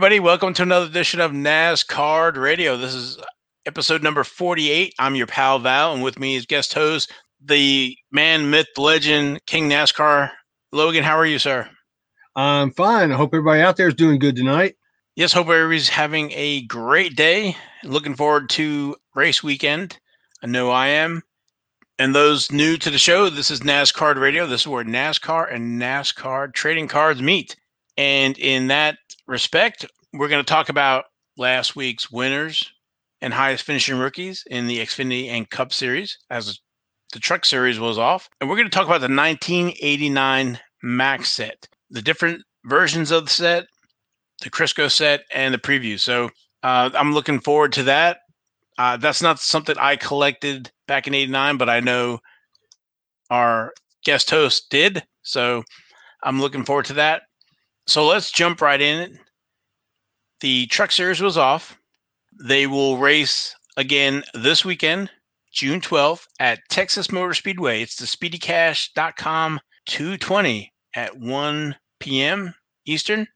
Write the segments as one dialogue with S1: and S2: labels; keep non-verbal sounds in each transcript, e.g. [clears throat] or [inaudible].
S1: Everybody, welcome to another edition of NASCAR Radio. This is episode number 48. I'm your pal Val, and with me is guest host, the man, myth, legend, King NASCAR. Logan, how are you, sir?
S2: I'm fine. I hope everybody out there is doing good tonight.
S1: Yes, hope everybody's having a great day. Looking forward to race weekend. I know I am. And those new to the show, this is NASCAR Radio. This is where NASCAR and NASCAR trading cards meet. And in that respect, we're going to talk about last week's winners and highest finishing rookies in the Xfinity and Cup series as the truck series was off. And we're going to talk about the 1989 Max set, the different versions of the set, the Crisco set, and the preview. So uh, I'm looking forward to that. Uh, that's not something I collected back in 89, but I know our guest host did. So I'm looking forward to that. So let's jump right in. The truck series was off. They will race again this weekend, June 12th at Texas Motor Speedway. It's the speedycash.com 220 at 1 p.m. Eastern.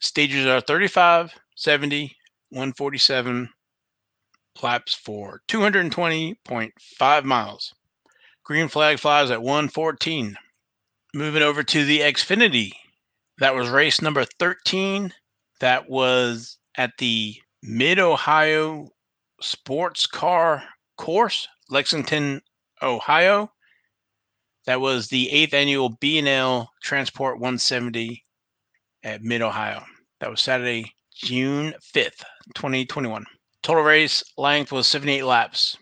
S1: Stages are 35, 70, 147 laps for 220.5 miles. Green flag flies at 114. Moving over to the Xfinity that was race number 13. That was at the Mid Ohio Sports Car Course, Lexington, Ohio. That was the eighth annual B&L Transport 170 at Mid Ohio. That was Saturday, June 5th, 2021. Total race length was 78 laps.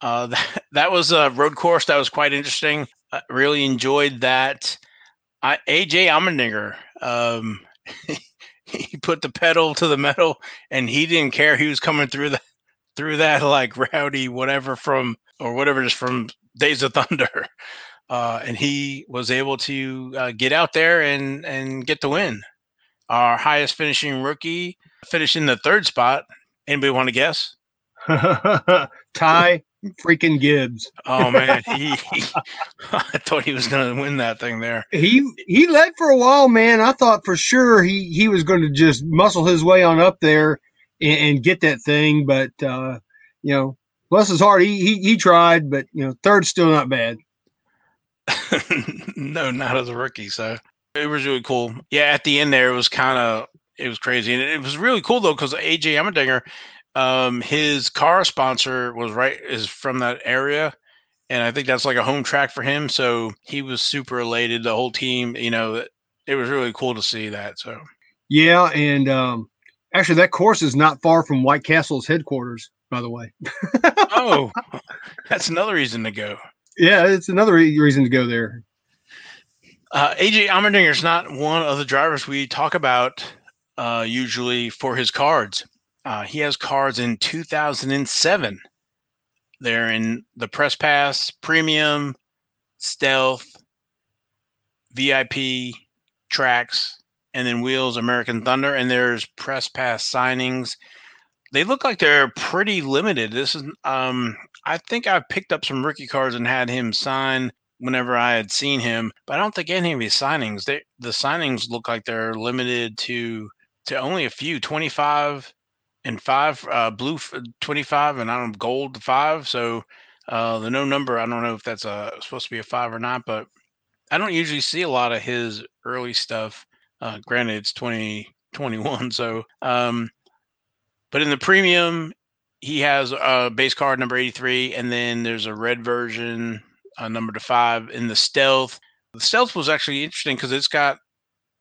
S1: Uh, [laughs] that, that was a road course that was quite interesting. I really enjoyed that. I, AJ Allmendinger, um, [laughs] he put the pedal to the metal, and he didn't care. He was coming through the through that like rowdy whatever from or whatever is from Days of Thunder, uh, and he was able to uh, get out there and and get the win. Our highest finishing rookie finishing the third spot. Anybody want to guess? [laughs]
S2: Ty freaking Gibbs.
S1: Oh man, [laughs] he, he I thought he was going to win that thing there.
S2: He he led for a while, man. I thought for sure he he was going to just muscle his way on up there and, and get that thing, but uh, you know, bless his heart, he, he he tried, but you know, third's still not bad. [laughs]
S1: no, not as a rookie. So it was really cool. Yeah, at the end there, it was kind of it was crazy, and it was really cool though because AJ Allmendinger um, his car sponsor was right is from that area, and I think that's like a home track for him. So he was super elated. The whole team, you know, it was really cool to see that. So
S2: yeah, and um, actually, that course is not far from White Castle's headquarters, by the way.
S1: oh, [laughs] that's another reason to go.
S2: Yeah, it's another reason to go there.
S1: Uh, AJ is not one of the drivers we talk about uh, usually for his cards. Uh, he has cards in 2007. They're in the Press Pass, Premium, Stealth, VIP, Tracks, and then Wheels, American Thunder. And there's Press Pass signings. They look like they're pretty limited. This is, um, I think I picked up some rookie cards and had him sign whenever I had seen him, but I don't think any of his signings. They, the signings look like they're limited to to only a few, 25 and five, uh, blue 25, and I don't gold five. So uh, the no number, I don't know if that's a, supposed to be a five or not, but I don't usually see a lot of his early stuff. Uh, granted, it's 2021. So, um, but in the premium, he has a base card number 83, and then there's a red version, uh, number to five. In the stealth, the stealth was actually interesting because it's got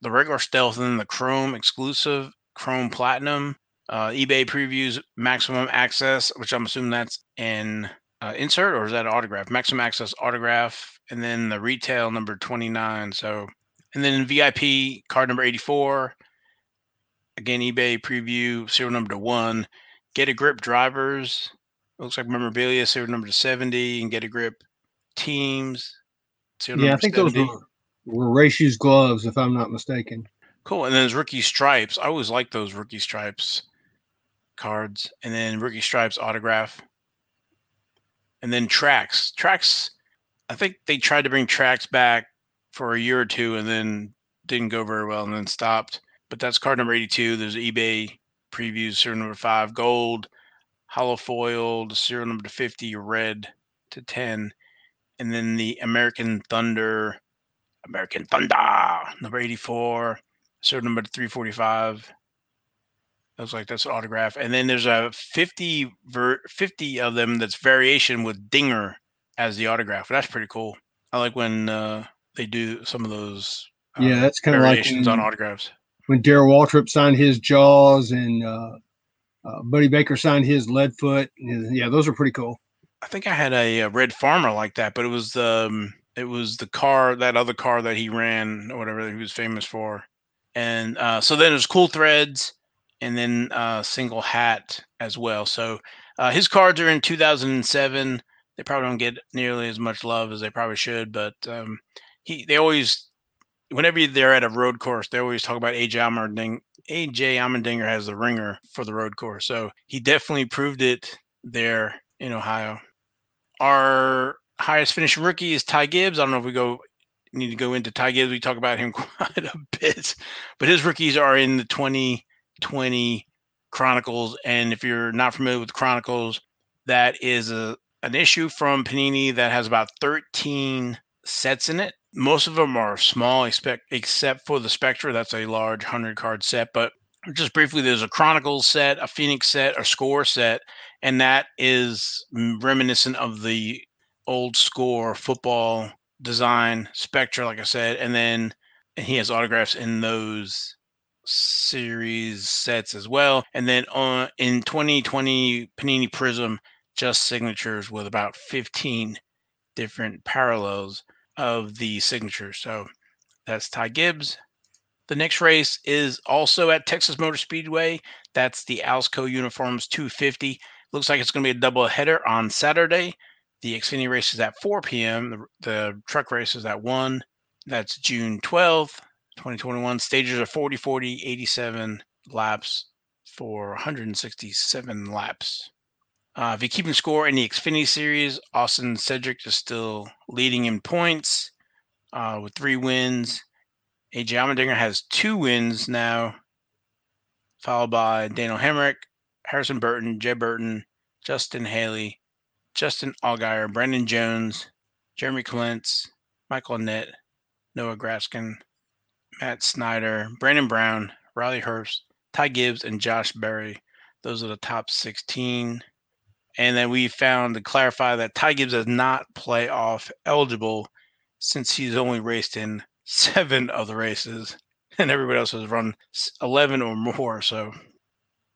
S1: the regular stealth and then the chrome exclusive chrome platinum uh, eBay previews maximum access, which I'm assuming that's an uh, insert or is that autograph? Maximum access autograph, and then the retail number 29. So, and then VIP card number 84. Again, eBay preview serial number to one. Get a grip drivers. Looks like memorabilia serial number to 70, and get a grip teams.
S2: Yeah, I think 70. those were, were shoes gloves, if I'm not mistaken.
S1: Cool. And then there's rookie stripes. I always like those rookie stripes cards, and then rookie stripes autograph, and then tracks. Tracks. I think they tried to bring tracks back for a year or two, and then didn't go very well, and then stopped. but that's card number 82. There's eBay previews, serial number five, gold, hollow foiled, serial number 50, red to 10. And then the American Thunder, American Thunder, number 84, serial number 345. Looks like that's an autograph. And then there's a 50 ver- 50 of them that's variation with Dinger as the autograph. That's pretty cool. I like when uh, they do some of those
S2: uh, yeah, that's kind of like
S1: when, on autographs.
S2: When Darrell Waltrip signed his Jaws and uh, uh, Buddy Baker signed his Leadfoot. Yeah, those are pretty cool.
S1: I think I had a, a red farmer like that, but it was the um, it was the car that other car that he ran or whatever he was famous for. And uh, so then there's cool threads and then uh, single hat as well. So uh, his cards are in 2007. They probably don't get nearly as much love as they probably should, but um, he they always whenever they're at a road course, they always talk about AJ Allmendinger. AJ Allmendinger has the ringer for the road course, so he definitely proved it there in Ohio. Our highest finishing rookie is Ty Gibbs. I don't know if we go need to go into Ty Gibbs. We talk about him [laughs] quite a bit, but his rookies are in the 2020 Chronicles. And if you're not familiar with Chronicles, that is a an issue from Panini that has about 13 sets in it. Most of them are small, except except for the Spectra. That's a large 100 card set. But just briefly, there's a Chronicles set, a Phoenix set, a Score set, and that is reminiscent of the old Score football design Spectra, like I said. And then and he has autographs in those series sets as well. And then on in 2020 Panini Prism just signatures with about 15 different parallels of the signature. So that's Ty Gibbs. The next race is also at Texas Motor Speedway. That's the Alsco Uniforms 250. Looks like it's going to be a double header on Saturday. The Xfinity race is at 4 p.m. The, the truck race is at 1. That's June 12th, 2021. Stages are 40, 40, 87 laps for 167 laps. Uh, if you keep keeping score in the Xfinity Series, Austin Cindric is still leading in points uh, with three wins. AJ Allmendinger has two wins now, followed by Daniel Hemric, Harrison Burton, Jeb Burton, Justin Haley, Justin Allgaier, Brandon Jones, Jeremy Clements, Michael Annett, Noah Gragson, Matt Snyder, Brandon Brown, Riley Herbst, Ty Gibbs, and Josh Berry. Those are the top 16. And then we found to clarify that Ty Gibbs is not playoff eligible since he's only raced in [laughs] seven of the races, and everybody else has run eleven or more. So,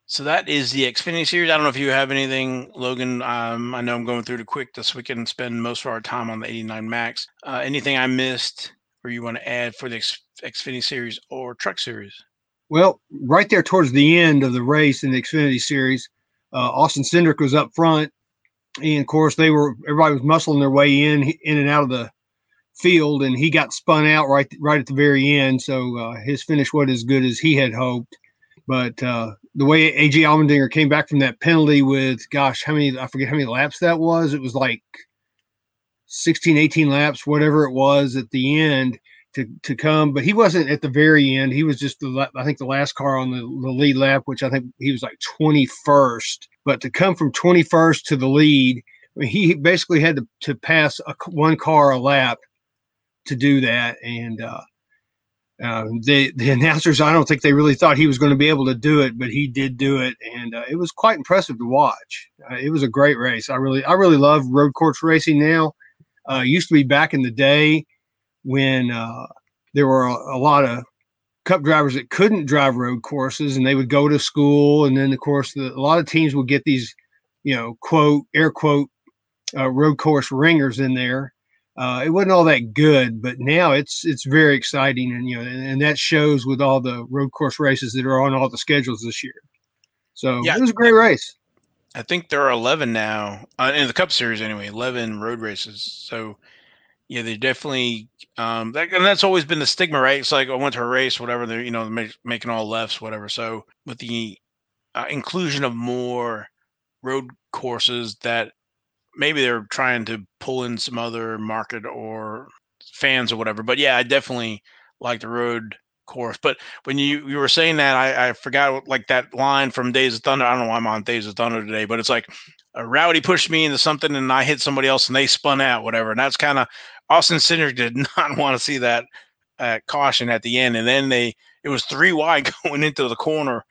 S1: so that is the Xfinity Series. I don't know if you have anything, Logan. Um, I know I'm going through it quick this we can spend most of our time on the 89 Max. Uh, anything I missed, or you want to add for the Xfinity Series or Truck Series?
S2: Well, right there towards the end of the race in the Xfinity Series, uh, Austin Cindric was up front, and of course they were everybody was muscling their way in in and out of the field, and he got spun out right right at the very end. So uh, his finish wasn't as good as he had hoped. But uh, the way AJ Allmendinger came back from that penalty with, gosh, how many, I forget how many laps that was. It was like 16, 18 laps, whatever it was at the end to to come, but he wasn't at the very end. He was just the I think the last car on the, the lead lap, which I think he was like 21st. But to come from 21st to the lead, I mean, he basically had to, to pass a, one car a lap to do that. And uh, uh, the the [laughs] announcers, I don't think they really thought he was going to be able to do it, but he did do it, and uh, it was quite impressive to watch. Uh, it was a great race. I really I really love road course racing now. Uh, used to be back in the day when uh, there were a, a, lot of cup drivers that couldn't drive road courses and they would go to school. And then of course the, a lot of teams would get these you know quote air quote uh, road course ringers in there. Uh, it wasn't all that good but now it's it's very exciting and you know and, and, that shows with all the road course races that are on all the schedules this year. So yeah, it was a great race
S1: i think there are 11 now uh, in the cup series anyway 11 road races so yeah, they definitely. Um, that, and that's always been the stigma, right? It's like I went to a race, whatever. They're you know make, making all lefts, whatever. So with the uh, inclusion of more road courses that maybe they're trying to pull in some other market or fans or whatever. But yeah, I definitely like the road course. But when you you were saying that, I, I forgot like that line from Days of Thunder. I don't know why I'm on Days of Thunder today, but it's like a rowdy pushed me into something and I hit somebody else and they spun out, whatever. And that's kind of Austin Cindric did [laughs] not want to see that uh, caution at the end. And then they it was three wide [laughs] going into the corner,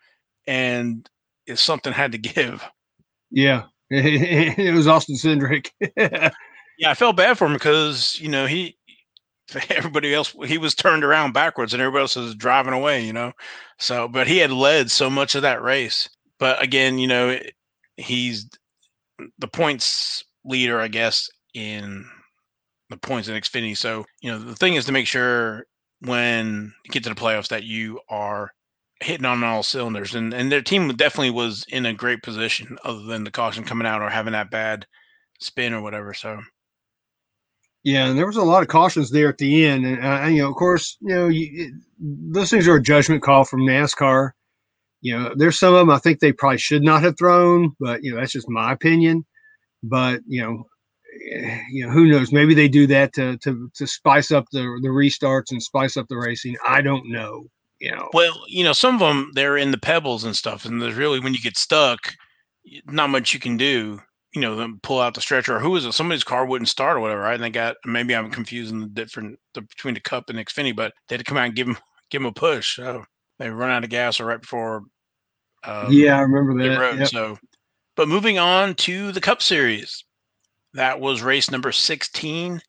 S1: and if something had to give.
S2: Yeah, [laughs] it was Austin Cindric.
S1: yeah, I felt bad for him because you know he [laughs] everybody else he was turned around backwards and everybody else was driving away you know? So but he had led so much of that race. But again you know he's the points leader i guess in the points in xfinity. So you know the thing is to make sure when you get to the playoffs that you are hitting on all cylinders. And and their team definitely was in a great position other than the caution coming out or having that bad spin or whatever. So
S2: yeah, and there was a lot of cautions there at the end, and uh, you know, of course, you know, you, it, those things are a judgment call from NASCAR. You know, there's some of them I think they probably should not have thrown, but you know, that's just my opinion. But you know, eh, you know, who knows? Maybe they do that to to to spice up the the restarts and spice up the racing. I don't know. You know.
S1: Well, you know, some of them they're in the pebbles and stuff, and there's really when you get stuck, not much you can do you know, them pull out the stretcher. Or who is it? Somebody's car wouldn't start or whatever. Right? And they got maybe I'm confusing the different the, between the Cup and Xfinity, but they had to come out and give them give them a push. So they run out of gas or right before.
S2: Um, yeah, I remember that.
S1: Road, yep. So, but moving on to the Cup Series, that was race number 16,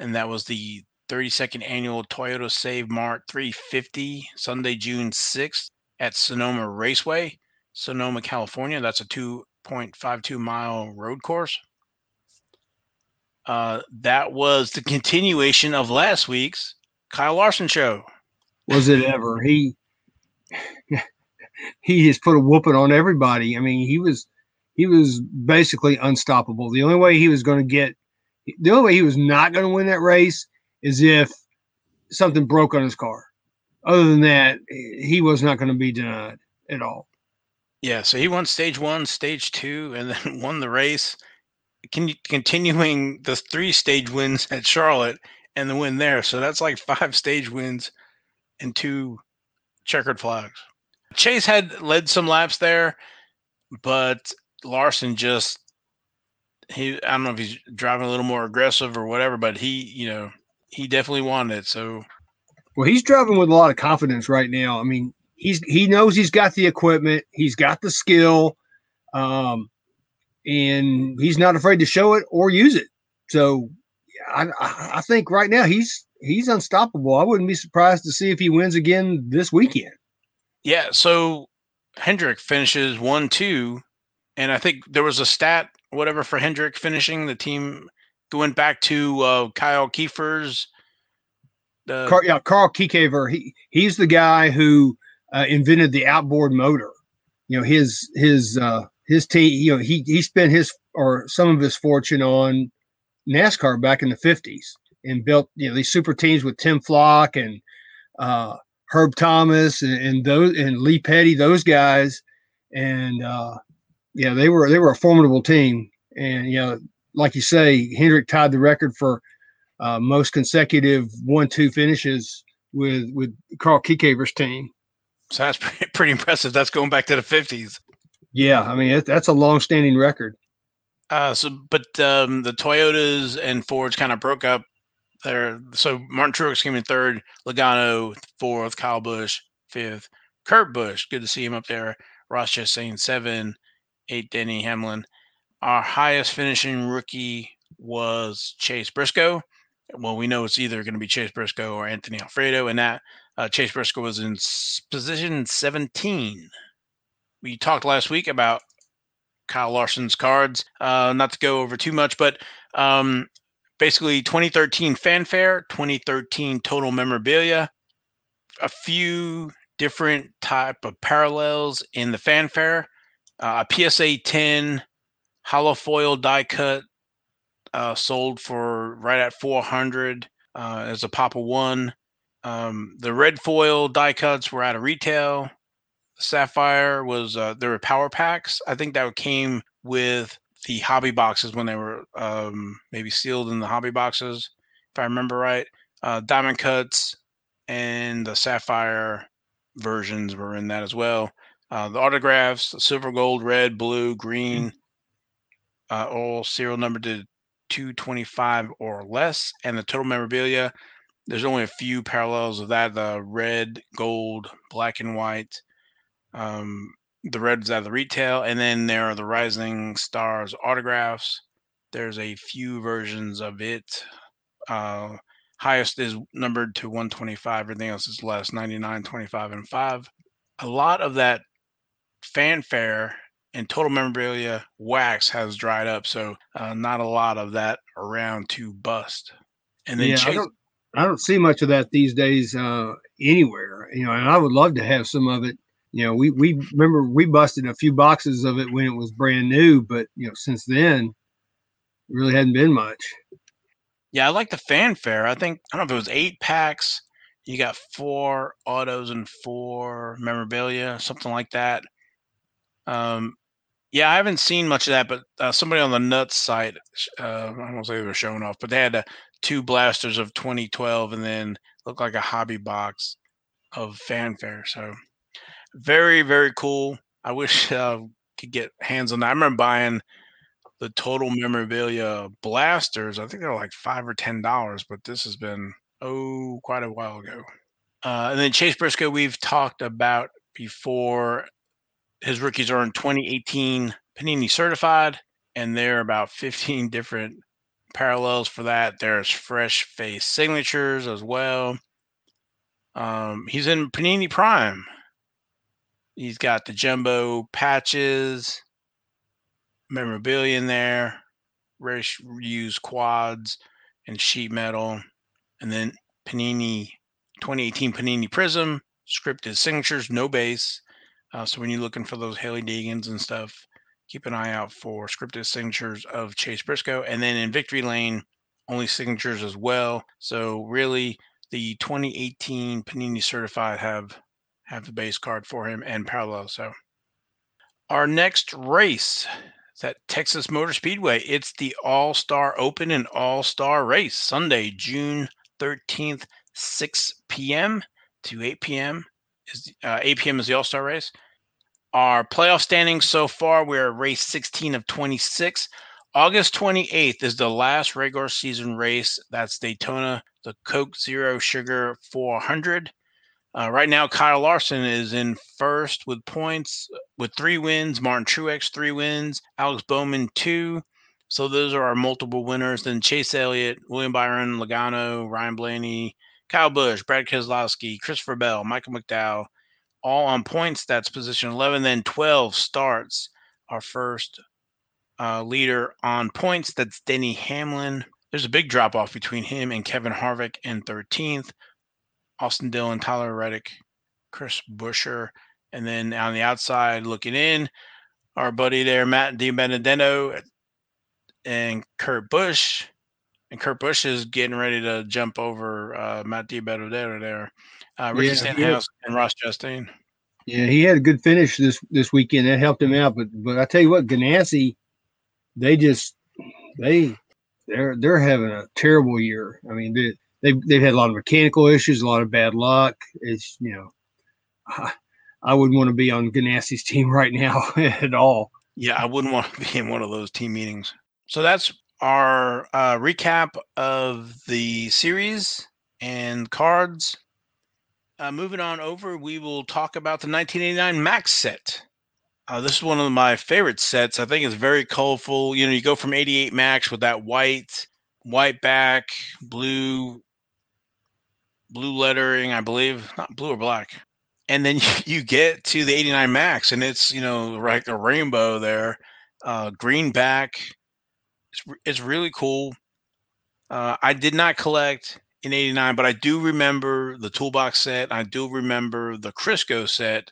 S1: and that was the 32nd annual Toyota Save Mart 350 Sunday, June 6th at Sonoma Raceway, Sonoma, California. That's a two 0.52 mile road course. Uh, that was the continuation of last week's Kyle Larson show.
S2: Was it ever? He he just put a whooping on everybody. I mean, he was he was basically unstoppable. The only way he was going to get the only way he was not going to win that race is if something broke on his car. Other than that, he was not going to be denied at all.
S1: Yeah, so he won stage one, stage two, and then [laughs] won the race. Can continuing the three stage wins at Charlotte and the win there. So that's like five stage wins and two checkered flags. Chase had led some laps there, but Larson just he I don't know if he's driving a little more aggressive or whatever, but he, you know, he definitely wanted it. So
S2: well, he's driving with a lot of confidence right now. I mean, he's he knows he's got the equipment, he's got the skill, um, and he's not afraid to show it or use it. So I, I think right now he's he's unstoppable. I wouldn't be surprised to see if he wins again this weekend.
S1: Yeah. So Hendrick finishes one two, and I think there was a stat whatever for Hendrick finishing the team going back to uh, Kyle Kiekhaefer's.
S2: Uh, Carl, yeah, Carl Kiekhaefer. He he's the guy who uh, invented the outboard motor. You know, his his uh, his team. You know, he he spent his or some of his fortune on NASCAR back in the fifties and built you know these super teams with Tim Flock and uh, Herb Thomas and, and, those and Lee Petty, those guys, and uh, yeah, they were they were a formidable team. And you know, like you say, Hendrick tied the record for uh, most consecutive one-two finishes with with Carl Kiekhaefer's team.
S1: So that's [laughs] pretty, pretty impressive. That's going back to the 50s.
S2: Yeah, I mean it, that's a long-standing record.
S1: Uh, so, but um, the Toyotas and Fords kind of broke up there. So Martin Truex came in third, Logano fourth, Kyle Busch fifth, Kurt Busch. Good to see him up there. Ross Chastain seven, eight, Denny Hamlin. Our highest finishing rookie was Chase Briscoe. Well, we know it's either going to be Chase Briscoe or Anthony Alfredo, and that uh, Chase Briscoe was in position 17. We talked last week about Kyle Larson's cards. Uh, not to go over too much, but um, basically 2013 fanfare, 2013 total memorabilia, a few different type of parallels in the fanfare. Uh, a PSA 10 hollow foil die cut uh, sold for right at 400 uh, as a Papa One. Um, the red foil die cuts were out of retail. Sapphire was uh, there were power packs. I think that came with the hobby boxes when they were um, maybe sealed in the hobby boxes, if I remember right. Uh, diamond cuts and the sapphire versions were in that as well. Uh, the autographs, silver, gold, red, blue, green, uh, all serial numbered to 225 or less, and the total memorabilia. There's only a few parallels of that: the red, gold, black and white. Um, the red's is out of the retail, and then there are the Rising Stars autographs. There's a few versions of it. Uh, highest is numbered to 125. Everything else is less 99, 25, and 5. A lot of that fanfare and total memorabilia wax has dried up. So, uh, not a lot of that around to bust.
S2: And then yeah, Chase- I, don't, see much of that these days uh, anywhere. You know, and I would love to have some of it you know, we we remember we busted a few boxes of it when it was brand new, but you know, since then, really hadn't been much.
S1: Yeah, I like the fanfare. I think I don't know if it was eight packs. You got four autos and four memorabilia, something like that. Um, yeah, I haven't seen much of that, but uh, somebody on the Nuts site, uh, I don't say they were showing off, but they had uh, two blasters of 2012 and then looked like a hobby box of fanfare. So very very cool. I wish [laughs] uh, could get hands on that. I remember buying the total memorabilia blasters. I think they're like five or ten dollars, but this has been oh quite a while ago. Uh, and then Chase Briscoe, we've talked about before. His rookies are in 2018 Panini certified, and there are about 15 different parallels for that. There's fresh face signatures as well. Um, he's in Panini Prime, He's got the jumbo patches, memorabilia in there, rare used quads and sheet metal, and then Panini 2018 Panini Prism scripted signatures, no base. Uh, so when you're looking for those Hailie Deegans and stuff, keep an eye out for scripted signatures of Chase Briscoe. And then in Victory Lane, only signatures as well. So really, the 2018 Panini Certified have have the base card for him and parallel. So our next race is Texas Motor Speedway. It's the All Star Open and All Star Race Sunday, June 13th, 6 p.m. to 8 p.m. is uh, 8 p.m. is the All Star race. Our playoff standings so far, we're race 16 of 26. August 28th is the last regular season race. That's Daytona, the Coke Zero Sugar 400. Uh, right now, Kyle Larson is in first with points with three wins. Martin Truex three wins. Alex Bowman two. So those are our multiple winners. Then Chase Elliott, William Byron, Logano, Ryan Blaney, Kyle Busch, Brad Keselowski, Christopher Bell, Michael McDowell, all on points. That's position 11. Then 12 starts our first uh, leader on points. That's Denny Hamlin. There's a big drop off between him and Kevin Harvick in 13th. Austin Dillon, Tyler Reddick, Chris Buescher, and then on the outside looking in, our buddy there, Matt DiBenedetto and Kurt Busch. And Kurt Busch is getting ready to jump over uh, Matt DiBenedetto there. Uh, Ricky yeah, Stenhouse and Ross Chastain.
S2: Yeah, he had a good finish this this weekend. That helped him out. But but I tell you what, Ganassi, they just they they're they're having a terrible year. I mean, they, they've they've had a lot of mechanical issues, a lot of bad luck. It's you know, I, I wouldn't want to be on Ganassi's [laughs] team right now [laughs] at all.
S1: Yeah, I wouldn't want to [laughs] be in one of those team meetings. So that's our uh, recap of the series and cards. Uh, moving on over, we will talk about the 1989 Max set. Uh, this is one of my favorite sets. I think it's very colorful. You know, you go from 88 Max with that white, white back, blue blue lettering, I believe, not blue or black. And then [laughs] you get to the 89 Max, and it's you know like a rainbow there, uh, green back. It's it's really cool. Uh, I did not collect in 89, but I do remember the toolbox set. I do remember the Crisco set.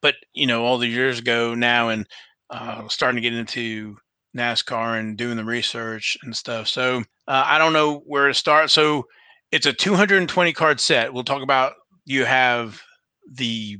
S1: But you know, all the years ago now, and uh, starting to get into NASCAR and doing the research and stuff. So uh, I don't know where to start. So it's a 220 card set. We'll talk about you have the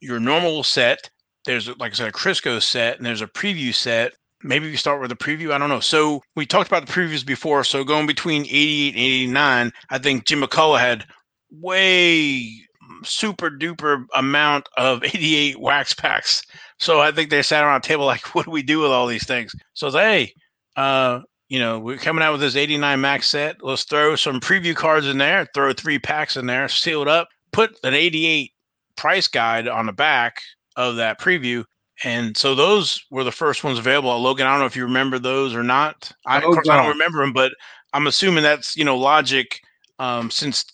S1: your normal set. There's like I said, a Crisco set, and there's a preview set. Maybe we start with a preview. I don't know. So we talked about the previews before. So going between 88 and 89, I think Jim McCullough had way super duper amount of [laughs] 88 wax packs. So I think they sat around a table like, [laughs] what do we do with all these things? So they, uh, you know, we're coming out with this 89 max set. Let's throw some preview cards in there, throw three packs in there, seal it up, put an 88 price guide on the back of that preview. And so those were the first ones available. Logan, I don't know if you remember those or not. I, oh, of course, I don't remember them, but I'm assuming that's you know logic um, since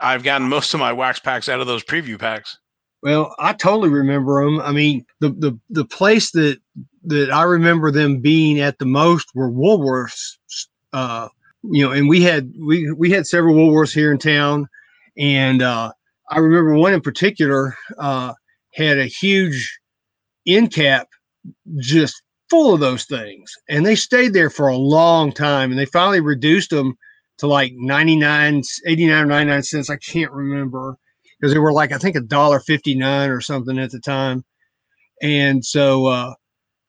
S1: I've gotten most of my wax packs out of those preview packs.
S2: Well, I totally remember them. I mean, the the the place that that I remember them being at the most were Woolworths. Uh, you know, and we had we we had several Woolworths here in town, and uh, I remember one in particular uh, had a huge end cap just full of those things, and they stayed there for a long time, and they finally reduced them to like 99, 89 or 99 cents. I can't remember because they were like, I think a dollar 59 or something at the time. And so, uh,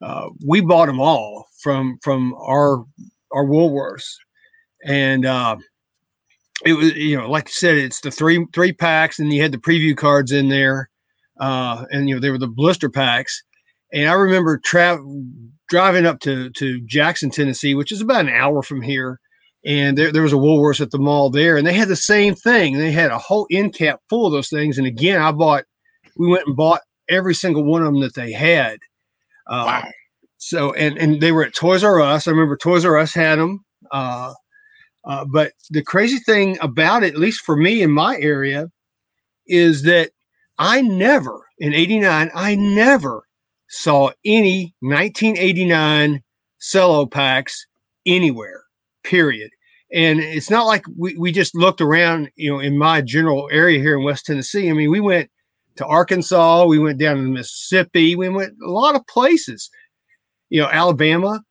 S2: uh, we bought them all from, from our, our Woolworths. And, uh, it was, you know, like I said, it's the three, three packs and you had the preview cards in there. Uh, and, you know, they were the blister packs. And I remember tra- driving up to, to Jackson, Tennessee, which is about an hour from here and there, there was a Woolworths at the mall there, and they had the same thing. They had a whole end cap full of those things. And again, I bought, we went and bought every single one of them that they had. Uh, wow. So, and and they were at Toys R Us. I remember Toys R Us had them. Uh, uh, but the crazy thing about it, at least for me in my area, is that I never in '89, I never saw any 1989 cello packs anywhere period. And it's not like we, we just looked around, you know, in my general area here in West Tennessee. I mean, we went to Arkansas, we went down to Mississippi, we went a lot of places, you know, Alabama,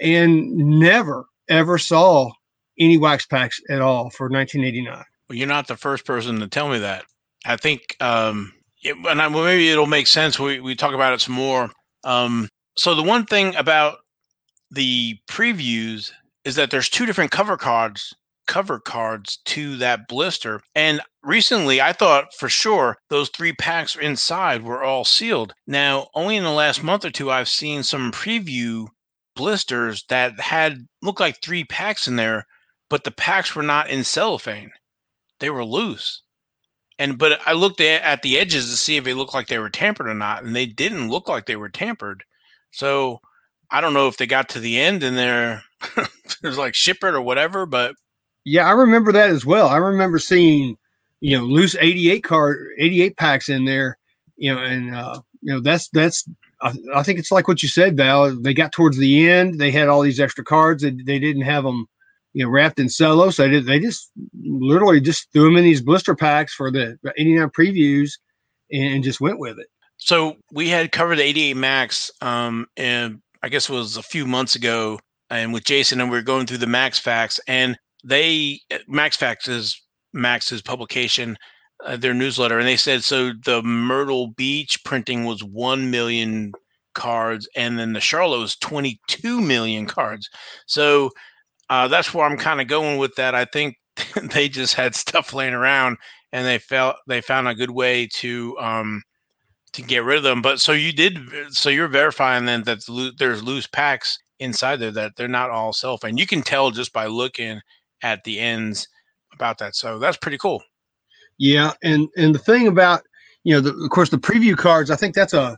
S2: and never ever saw any wax packs at all for 1989.
S1: Well, you're not the first person to tell me that. I think, um, it, and I, well, maybe it'll make sense. We we talk about it some more. Um, so the one thing about the previews is that there's two different cover cards cover cards to that blister. And recently, I thought for sure those three packs inside were all sealed. Now, only in the last month or two, I've seen some preview blisters that had looked like three packs in there, but the packs were not in cellophane; they were loose. And but I looked at, at the edges to see if they looked like they were tampered or not, and they didn't look like they were tampered. So I don't know if they got to the end and they're [laughs] there's like ship it or whatever, but
S2: yeah, I remember that as well. I remember seeing, you know, loose 88 card 88 packs in there, you know, and uh, you know, that's that's I, I, think it's like what you said, Val. They got towards the end, they had all these extra cards and they didn't have them, you know, wrapped in cello. So they, did, they just literally just threw them in these blister packs for the 89 previews and, and just went with it.
S1: So we had covered the 88 Max, um, and I guess it was a few months ago, and with Jason, and we were going through the Max Facts, and they Max Facts is Max's publication, uh, their newsletter, and they said so the Myrtle Beach printing was one million cards, and then the Charlotte was twenty two million cards. So uh, that's where I'm kind of going with that. I think [laughs] they just had stuff laying around, and they felt they found a good way to um, to get rid of them. But so you did, so you're verifying then that there's loose packs inside there that they're not all self, and You can tell just by looking at the ends about that. So that's pretty cool.
S2: Yeah, and and the thing about you know, the, of course, the preview cards. I think that's a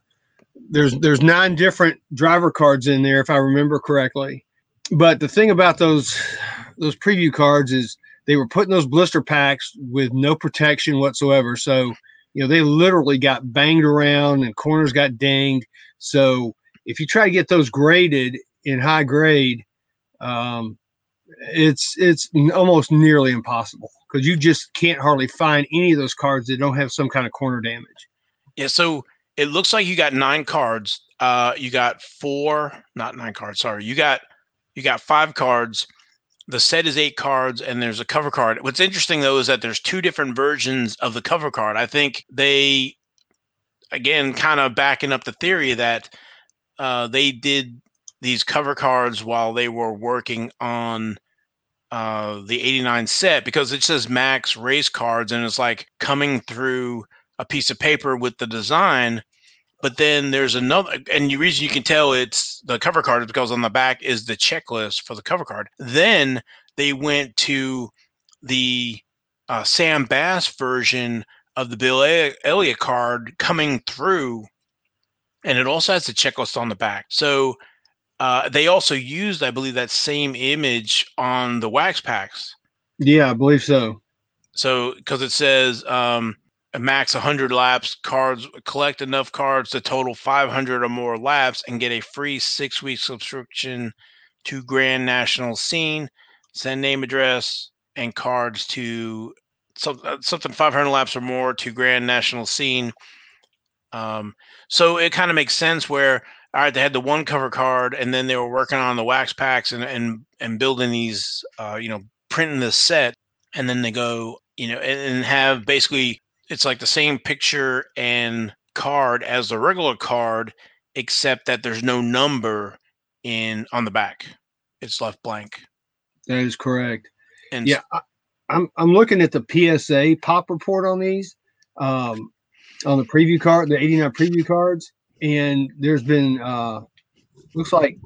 S2: there's there's nine different driver cards in there if I remember correctly. But the thing about those those preview cards is they were putting those blister packs with no protection whatsoever. So you know they literally got banged around and corners got dinged. So if you try to get those graded in high grade, um, it's it's almost nearly impossible because you just can't hardly find any of those cards that don't have some kind of corner damage.
S1: Yeah, so it looks like you got nine cards. Uh, you got four, not nine cards. Sorry, you got you got five cards. The set is eight cards, and there's a cover card. What's interesting though is that there's two different versions of the cover card. I think they, again, kind of backing up the theory that uh, they did these cover cards while they were working on uh, the 89 set because it says Max race cards and it's like coming through a piece of paper with the design. But then there's another, and the reason you can tell it's the cover card is because on the back is the checklist for the cover card. Then they went to the uh, Sam Bass version of the Bill Elliott card coming through, and it also has the checklist on the back. So uh, they also used, I believe, that same image on the wax packs.
S2: Yeah, I believe so.
S1: So because it says um, max 100 laps, cards collect enough cards to total 500 or more laps and get a free six week subscription to Grand National Scene. Send name, address, and cards to some, uh, something 500 laps or more to Grand National Scene. Um, so it kind of makes sense where all right, they had the one cover card, and then they were working on the wax packs and and and building these, uh, you know, printing the set, and then they go, you know, and, and have basically it's like the same picture and card as the regular card, except that there's no number in on the back; it's left blank.
S2: That is correct. And yeah, I, I'm I'm looking at the PSA pop report on these, um, on the preview card, the 89 preview cards and there's been uh looks like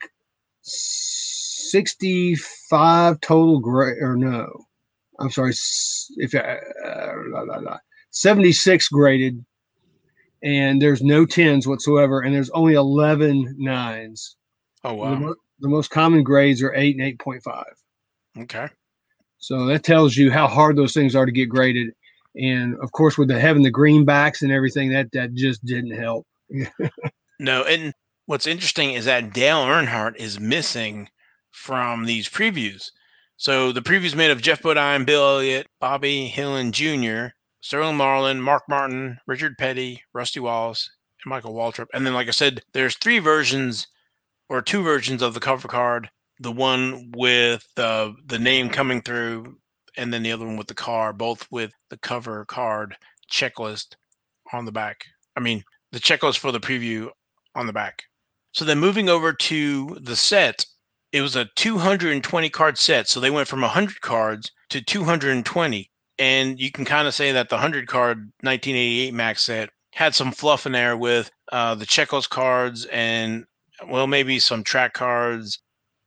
S2: 65 total grade or no i'm sorry if uh, blah, blah, blah, 76 graded and there's no 10s whatsoever and there's only 11 nines.
S1: Oh wow
S2: the, mo- the most common grades are 8 and 8.5
S1: okay.
S2: So that tells you how hard those things are to get graded. And of course with the having the greenbacks and everything that that just didn't help. [laughs]
S1: No, and what's interesting is that Dale Earnhardt is missing from these previews. So the previews made of Geoff Bodine, Bill Elliott, Bobby Hillin Jr., Sterling Marlin, Mark Martin, Richard Petty, Rusty Wallace, and Michael Waltrip. And then, like I said, there's three versions or two versions of the cover card. The one with the the name coming through, and then the other one with the car, both with the cover card checklist on the back. I mean, the checklist for the preview on the back. So then moving over to the set, it was a 220 card set. So they went from 100 cards to 220. And you can kind of say that the 100 card 1988 max set had some fluff in there with uh, the checklist cards and, well, maybe some track cards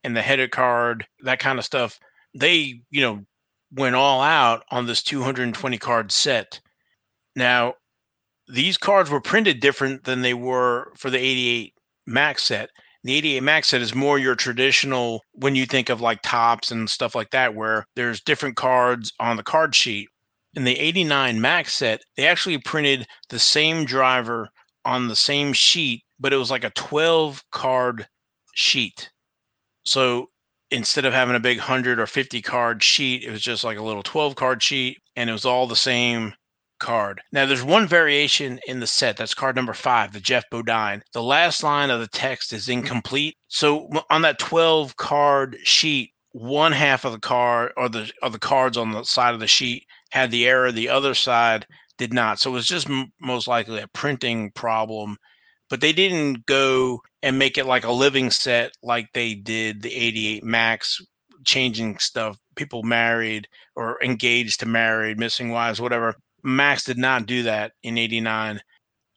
S1: and the header card, that kind of stuff. They, you know, went all out on this 220 card set. Now, these cards were printed different than they were for the 88 max set. The 88 max set is more your traditional when you think of like Topps and stuff like that, where there's different cards on the card sheet. In the 89 max set, they actually printed the same driver on the same sheet, but it was like a 12 card sheet. So instead of having a big 100 or 50 card sheet, it was just like a little 12 card sheet and it was all the same card. Now, there's one variation in the set. That's card number five, the Geoff Bodine. The last line of the text is incomplete. So on that 12 card sheet, one half of the card or the or the cards on the side of the sheet had the error. The other side did not. So it was just m- most likely a printing problem. But they didn't go and make it like a living set like they did the 88 Max, changing stuff. People married or engaged to married, missing wives, whatever Max did not do that in 89.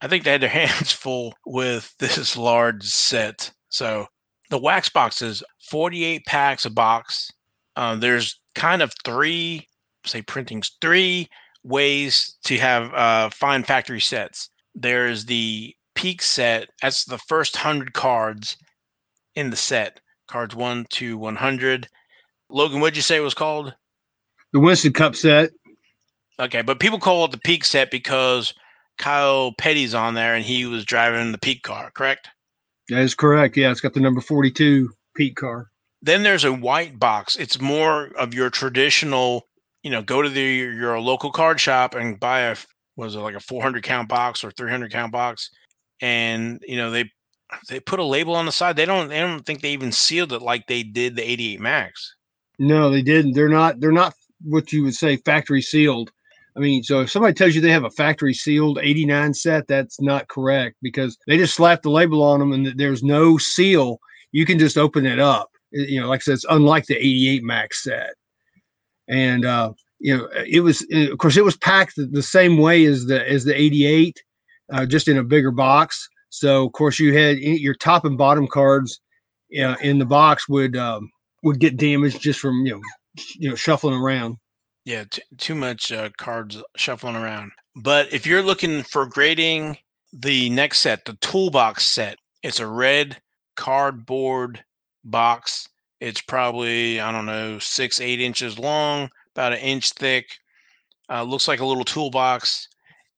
S1: I think they had their [laughs] hands full with this large set. So the wax boxes, 48 packs a box. Uh, there's kind of three, say printings, three ways to have uh, fine factory sets. There's the peak set. That's the first 100 cards in the set. Cards 1 to 100. Logan, what'd you say it was called?
S2: The Winston Cup set.
S1: Okay, but people call it the peak set because Kyle Petty's on there and he was driving the peak car, correct?
S2: That is correct. Yeah, it's got the number 42 peak car.
S1: Then there's a white box. It's more of your traditional, you know, go to the your local card shop and buy a was it like a 400 count box or 300 count box and you know they they put a label on the side. They don't they don't think they even sealed it like they did the 88 Max.
S2: No, they didn't. They're not they're not what you would say factory sealed. I mean, so if somebody tells you they have a factory sealed 89 set, that's not correct because they just slapped the label on them and there's no seal. You can just open it up. You know, like I said, it's unlike the 88 Max set. and uh, you know it was of course it was packed the same way as the as the 88, uh, just in a bigger box. So of course you had your top and bottom cards uh, in the box would um, would get damaged just from you know you know shuffling around.
S1: Yeah, t- too much uh, cards shuffling around. But if you're looking for grading the next set, the toolbox set, it's a red cardboard box. It's probably, I don't know, six, eight inches long, about an inch thick. Uh, looks like a little toolbox.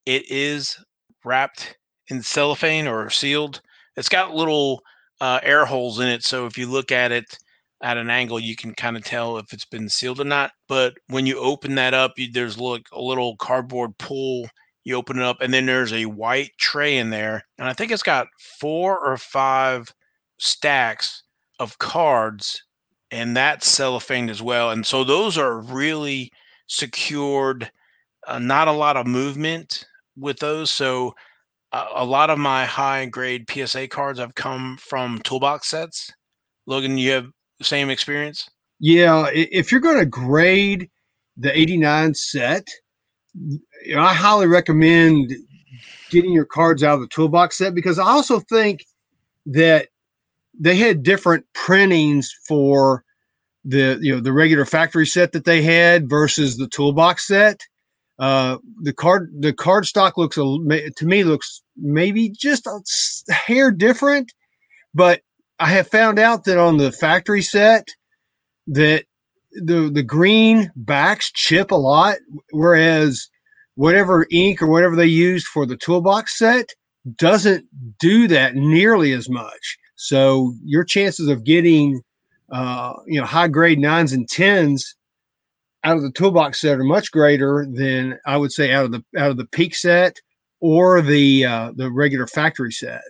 S1: It is wrapped in cellophane or sealed. It's got little uh, air holes in it. So if you look at it at an angle, you can kind of tell if it's been sealed or not. But when you open that up, you, there's like a little cardboard pull. You open it up, and then there's a white tray in there. And I think it's got four or five stacks of cards, and that's cellophane as well. And so those are really secured, uh, not a lot of movement with those. So uh, a lot of my high grade PSA cards have come from toolbox sets. Logan, you have same experience?
S2: Yeah, if you're going to grade the 89 set, I highly recommend getting your cards out of the toolbox set because I also think that they had different printings for the you know the regular factory set that they had versus the toolbox set. Uh, the card the card stock looks to me looks maybe just a hair different, but I have found out that on the factory set that the the green backs chip a lot, whereas whatever ink or whatever they used for the toolbox set doesn't do that nearly as much. So your chances of getting uh, you know high grade nines and tens out of the toolbox set are much greater than I would say out of the out of the peak set or the uh, the regular factory set.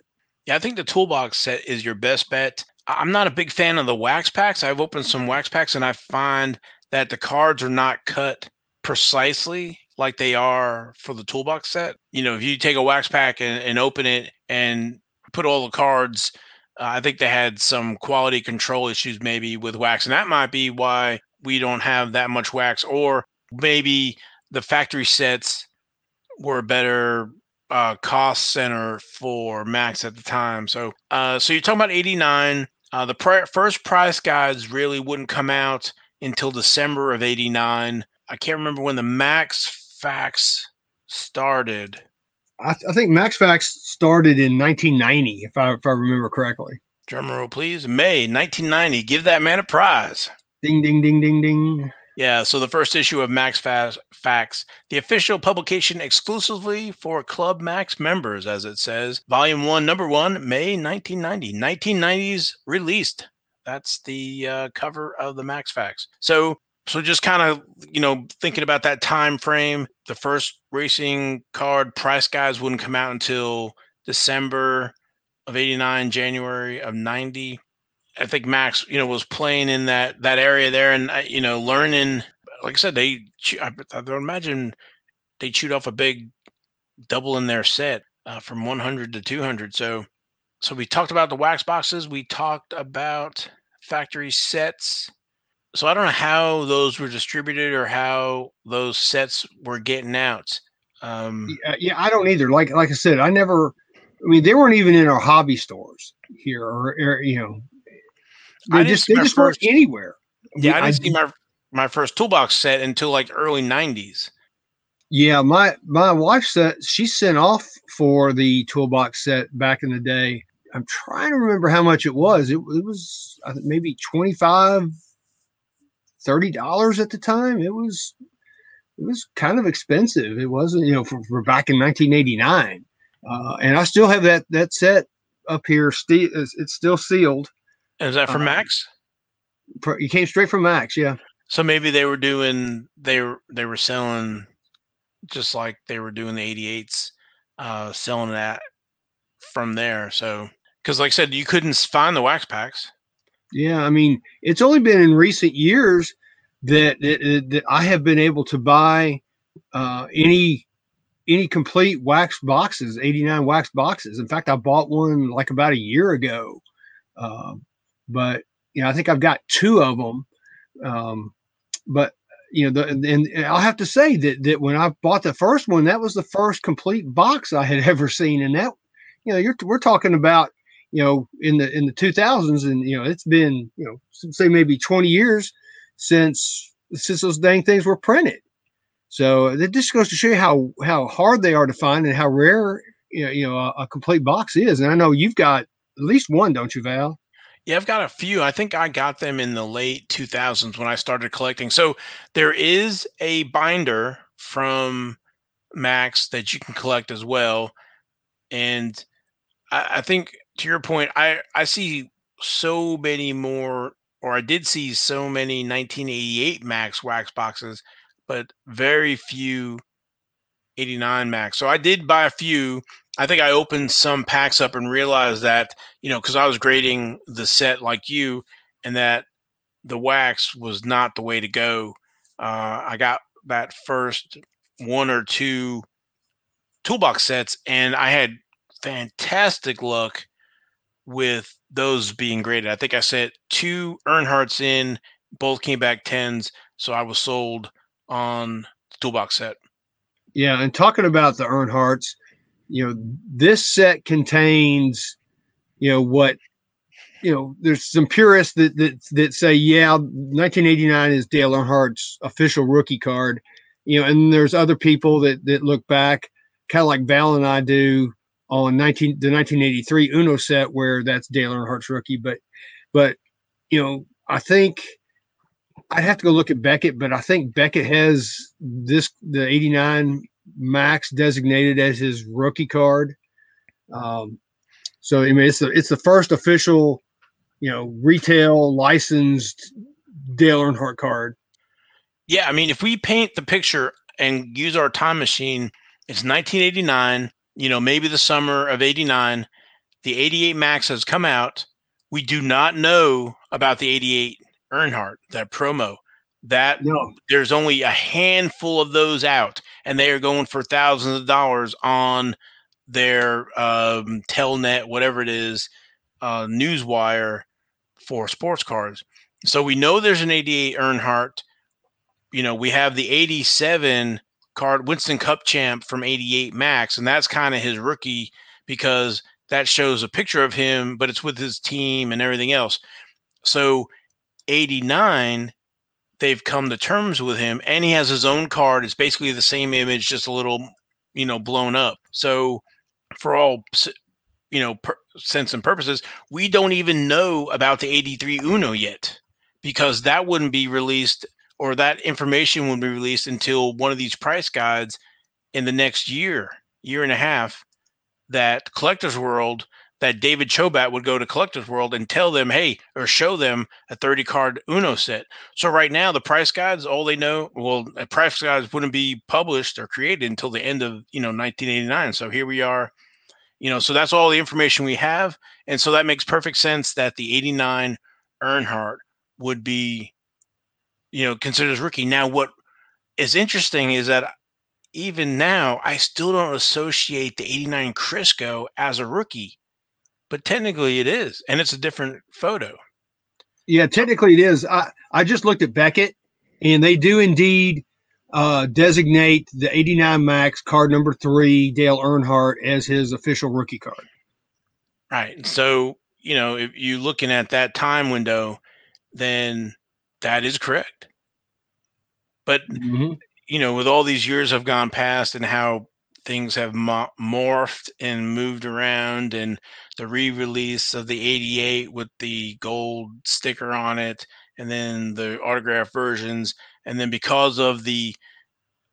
S1: Yeah, I think the toolbox set is your best bet. I'm not a big fan of the wax packs. I've opened some wax packs and I find that the cards are not cut precisely like they are for the toolbox set. You know, if you take a wax pack and, and open it and put all the cards, uh, I think they had some quality control issues maybe with wax. And that might be why we don't have that much wax, or maybe the factory sets were better uh, cost center for Maxx at the time. So, uh, so you're talking about 89. Uh, the pr- first price guides really wouldn't come out until December of 89. I can't remember when the Maxx Facts started.
S2: I, th- I think Maxx Facts started in 1990, if I, if I remember correctly.
S1: Drum roll, please. May 1990. Give that man a prize.
S2: Ding, ding, ding, ding, ding.
S1: Yeah, so the first issue of Maxx Facts, the official publication exclusively for Club Maxx members, as it says, Volume 1, Number 1, May 1990. 1990s released. That's the uh, cover of the Maxx Facts. So, so just kind of, you know, thinking about that time frame, the first racing card price guides wouldn't come out until December of 89, January of 90. I think Maxx, you know, was playing in that that area there, and uh, you know, learning. Like I said, they I, I don't imagine they chewed off a big double in their set uh, from 100 to 200. So, so we talked about the wax boxes. We talked about factory sets. So I don't know how those were distributed or how those sets were getting out. Um,
S2: yeah, yeah, I don't either. Like like I said, I never. I mean, they weren't even in our hobby stores here, or, or you know, they just they just first, weren't anywhere.
S1: Yeah, I didn't I, see my my first toolbox set until like early '90s.
S2: Yeah, my my wife said she sent off for the toolbox set back in the day. I'm trying to remember how much it was. It, it was maybe 25 30 dollars at the time. It was it was kind of expensive. It wasn't, you know, for, for back in 1989. Uh, and I still have that that set up here. Still, it's still sealed.
S1: Is that from uh, Maxx?
S2: You came straight from Maxx, yeah.
S1: So maybe they were doing they were they were selling just like they were doing the 88s, uh, selling that from there. So because like I said, you couldn't find the wax packs.
S2: Yeah, I mean, it's only been in recent years that that, that I have been able to buy uh, any any complete wax boxes, 89 wax boxes. In fact, I bought one like about a year ago. Um, but you know, I think I've got two of them. Um, but you know, the, and I'll have to say that that when I bought the first one, that was the first complete box I had [laughs] ever seen, and that, you know, you're we're talking about, you know, in the in the 2000s, and you know, it's been, you know, say maybe 20 years since since those dang things were printed. So it just goes to show you how how hard they are to find and how rare you know, you know a, a complete box is. And I know you've got at least one, don't you, Val?
S1: Yeah, I've got a few. I think I got them in the late 2000s when I started collecting. So there is a binder from Maxx that you can collect as well. And I, I think to your point, I, I see so many more, or I did see so many 1988 Maxx wax boxes, but very few 89 Maxx. So I did buy a few I think I opened some packs up and realized that, you know, because I was grading the set like you, and that the wax was not the way to go. Uh, I got that first one or two toolbox sets, and I had fantastic luck with those being graded. I think I set two Earnhardts in, both came back tens, so I was sold on the toolbox set.
S2: Yeah, and talking about the Earnhardts, you know, this set contains, you know, what, you know, there's some purists that that, that say, yeah, 1989 is Dale Earnhardt's official rookie card, you know, and there's other people that that look back, kind of like Val and I do on 19 the 1983 Uno set where that's Dale Earnhardt's rookie, but but you know, I think I'd have to go look at Beckett, but I think Beckett has this the 89 Maxx designated as his rookie card. Um, so I mean, it's the it's the first official, you know, retail licensed Dale Earnhardt card.
S1: Yeah, I mean, if we paint the picture and use our time machine, it's 1989. You know, maybe the summer of '89. The '88 Maxx has come out. We do not know about the '88 Earnhardt, that promo that no. there's only a handful of those out and they are going for thousands of dollars on their um, telnet whatever it is uh, newswire for sports cards so we know there's an 88 earnhardt. You know we have the 87 card winston cup champ from 88 Maxx, and that's kind of his rookie because that shows a picture of him but it's with his team and everything else. So 89 they've come to terms with him and he has his own card it's basically the same image just a little you know blown up. So for all you know per, sense and purposes we don't even know about the 83 uno yet because that wouldn't be released or that information wouldn't be released until one of these price guides in the next year year and a half that collectors world that David Chobat would go to Collectors World and tell them, hey, or show them a 30 card Uno set. So right now, the price guides, all they know, well, price guides wouldn't be published or created until the end of, you know, 1989. So here we are, you know, so that's all the information we have. And so that makes perfect sense that the 89 Earnhardt would be, you know, considered as rookie. Now, what is interesting is that even now, I still don't associate the 89 Crisco as a rookie but technically it is, and it's a different photo.
S2: Yeah, technically it is. I, I just looked at Beckett, and they do indeed uh, designate the 89 Maxx card number three, Dale Earnhardt, as his official rookie card.
S1: Right. So, you know, if you're looking at that time window, then that is correct. But, mm-hmm. you know, with all these years have gone past and how things have mo- morphed and moved around and the re-release of the 88 with the gold sticker on it and then the autograph versions and then because of the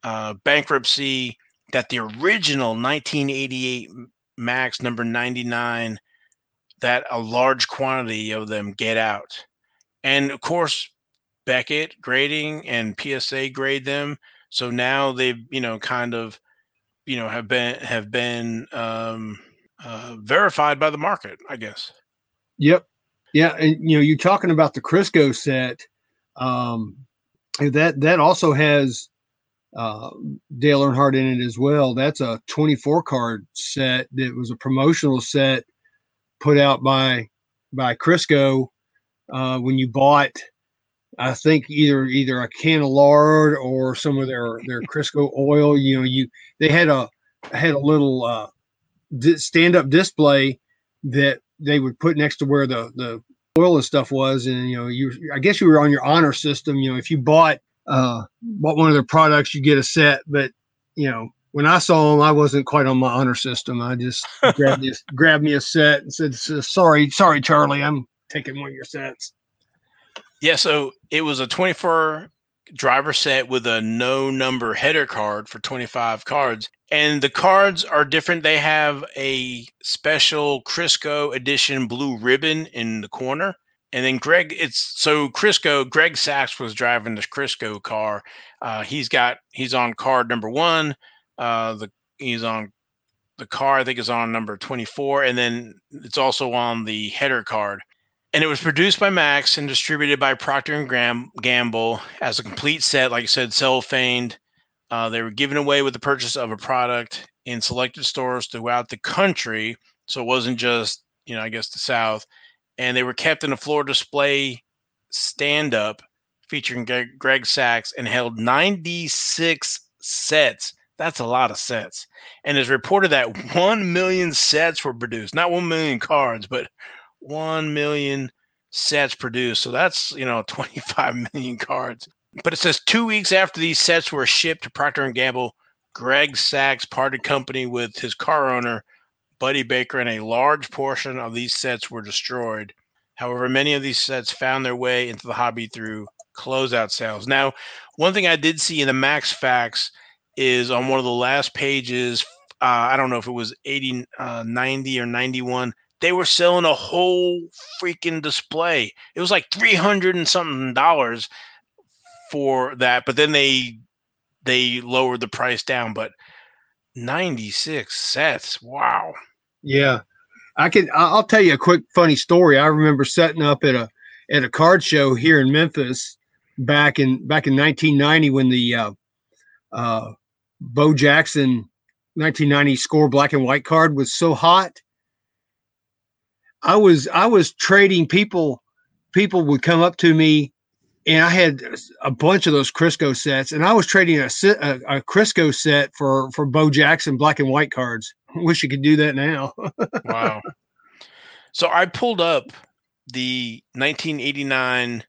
S1: uh, bankruptcy that the original 1988 Maxx number 99 that a large quantity of them get out. And of course beckett grading and psa grade them so now they've you know kind of you know have been have been um, uh, verified by the market, I guess.
S2: Yep. Yeah, and you know, you're talking about the Crisco set. Um, that that also has uh, Dale Earnhardt in it as well. That's a 24 card set that was a promotional set put out by by Crisco uh, when you bought I think either either a can of lard or some of their their Crisco oil. You know, you they had a had a little uh, stand up display that they would put next to where the the oil and stuff was, and you know, you I guess you were on your honor system. You know, if you bought uh, bought one of their products, you get a set. But you know, when I saw them, I wasn't quite on my honor system. I just [laughs] grabbed me grabbed me a set and said, "Sorry, sorry, Charlie, I'm taking one of your sets."
S1: Yeah, so it was a 24 driver set with a no number header card for 25 cards. And the cards are different. They have a special Crisco edition blue ribbon in the corner. And then Greg, it's so Crisco, Greg Sacks was driving this Crisco car. Uh, he's got, he's on card number one. Uh, the, he's on the car, I think is on number 24. And then it's also on the header card and it was produced by Maxx and distributed by Procter and Gamble as a complete set. Like I said, cellophaned. Uh, they were given away with the purchase of a product in selected stores throughout the country, so it wasn't just you know I guess the South. And they were kept in a floor display stand up featuring Greg, Sacks and held 96 sets. That's a lot of sets. And it's reported that 1 million sets were produced, not 1 million cards, but 1 million sets produced. So that's, you know, [laughs] 25 million cards. But it says two weeks after these sets were shipped to Procter and Gamble, Greg Sacks parted company with his car owner, Buddy Baker, and a large portion of these sets were destroyed. However, many of these sets found their way into the hobby through closeout sales. Now, one thing I did see in the Maxx Facts is on one of the last pages, uh, I don't know if it was 80, uh, 90 or 91, they were selling a whole freaking display. It was like 300 and something dollars for that, but then they they lowered the price down, but 96 sets. Wow.
S2: Yeah. I can I'll tell you a quick funny story. I remember setting up at a at a card show here in Memphis back in back in 1990 when the uh, uh, Bo Jackson 1990 score black and white card was so hot I was I was trading people. People would come up to me, and I had a bunch of those Crisco sets, and I was trading a, a, a Crisco set for for Bo Jackson black and white cards. [laughs] Wish you could do that now. [laughs]
S1: wow. So I pulled up the 1989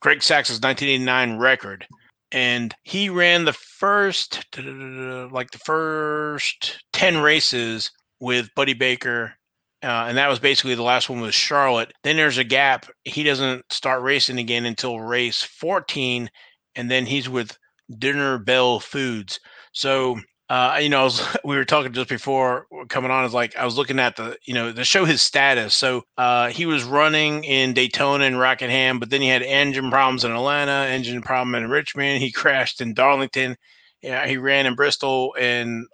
S1: Greg Sacks's 1989 record, and he ran the first like the first 10 races with Buddy Baker uh, and that was basically the last one with Charlotte. Then there's a gap. He doesn't start racing again until race 14, and then he's with Dinner Bell Foods. So, uh, you know, was, [laughs] we were talking just before coming on. Is like I was looking at the, you know, to show his status. So uh, he was running in Daytona and Rockingham, but then he had engine problems in Atlanta, engine problem in Richmond. He [laughs] crashed in Darlington. Yeah, he ran in Bristol and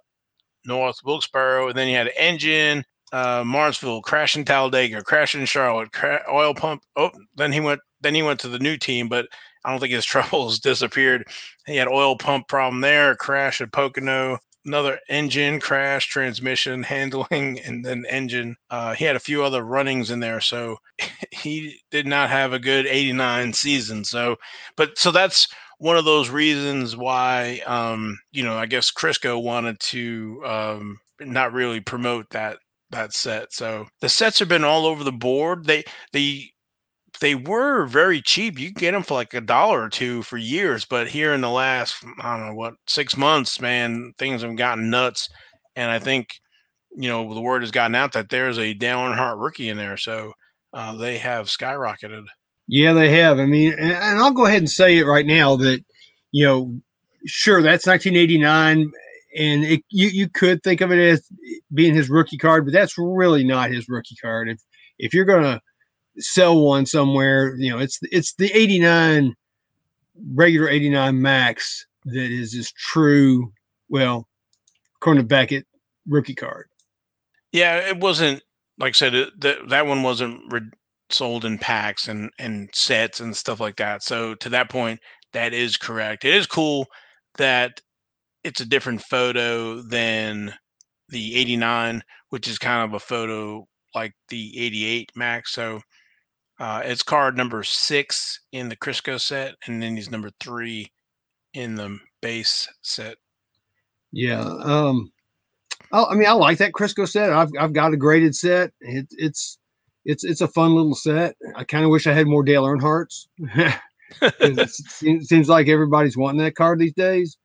S1: North Wilkesboro, and then he had an engine uh, Martinsville, crash in Talladega, crash in Charlotte, cra- oil pump. Oh, then he went. Then he went to the new team, but I don't think his [laughs] troubles disappeared. He had oil pump problem there, crash at Pocono, another engine crash, transmission handling, [laughs] and then engine. Uh, he had a few other runnings in there, so [laughs] he did not have a good '89 season. So, but so that's one of those reasons why, um, you know, I guess Crisco wanted to um, not really promote that that set. So the sets have been all over the board. They they they were very cheap. You get them for like a dollar or two for years, but here in the last I don't know what six months, man, things have gotten nuts. And I think you know the word has gotten out that there's a Earnhardt rookie in there, so uh, they have skyrocketed.
S2: Yeah, they have. I mean, and, and I'll go ahead and say it right now that you know, sure, that's 1989 and it, you you could think of it as being his rookie card, but that's really not his rookie card. If if you're gonna sell one somewhere, you know it's it's the 89 regular 89 Maxx that is his true. Well, according to Beckett, rookie card.
S1: Yeah, it wasn't like I said. That that one wasn't re- sold in packs and and sets and stuff like that. So to that point, that is correct. It is cool that it's a different photo than the 89, which is kind of a photo like the 88 Maxx. So Uh, it's card number six in the Crisco set, and then he's number three in the base set.
S2: Yeah. Um, oh, I mean, I like that Crisco set. I've I've got a graded set. It, it's it's it's a fun little set. I kind of wish I had more Dale Earnhardt's. [laughs] it [laughs] seems, seems like everybody's wanting that card these days.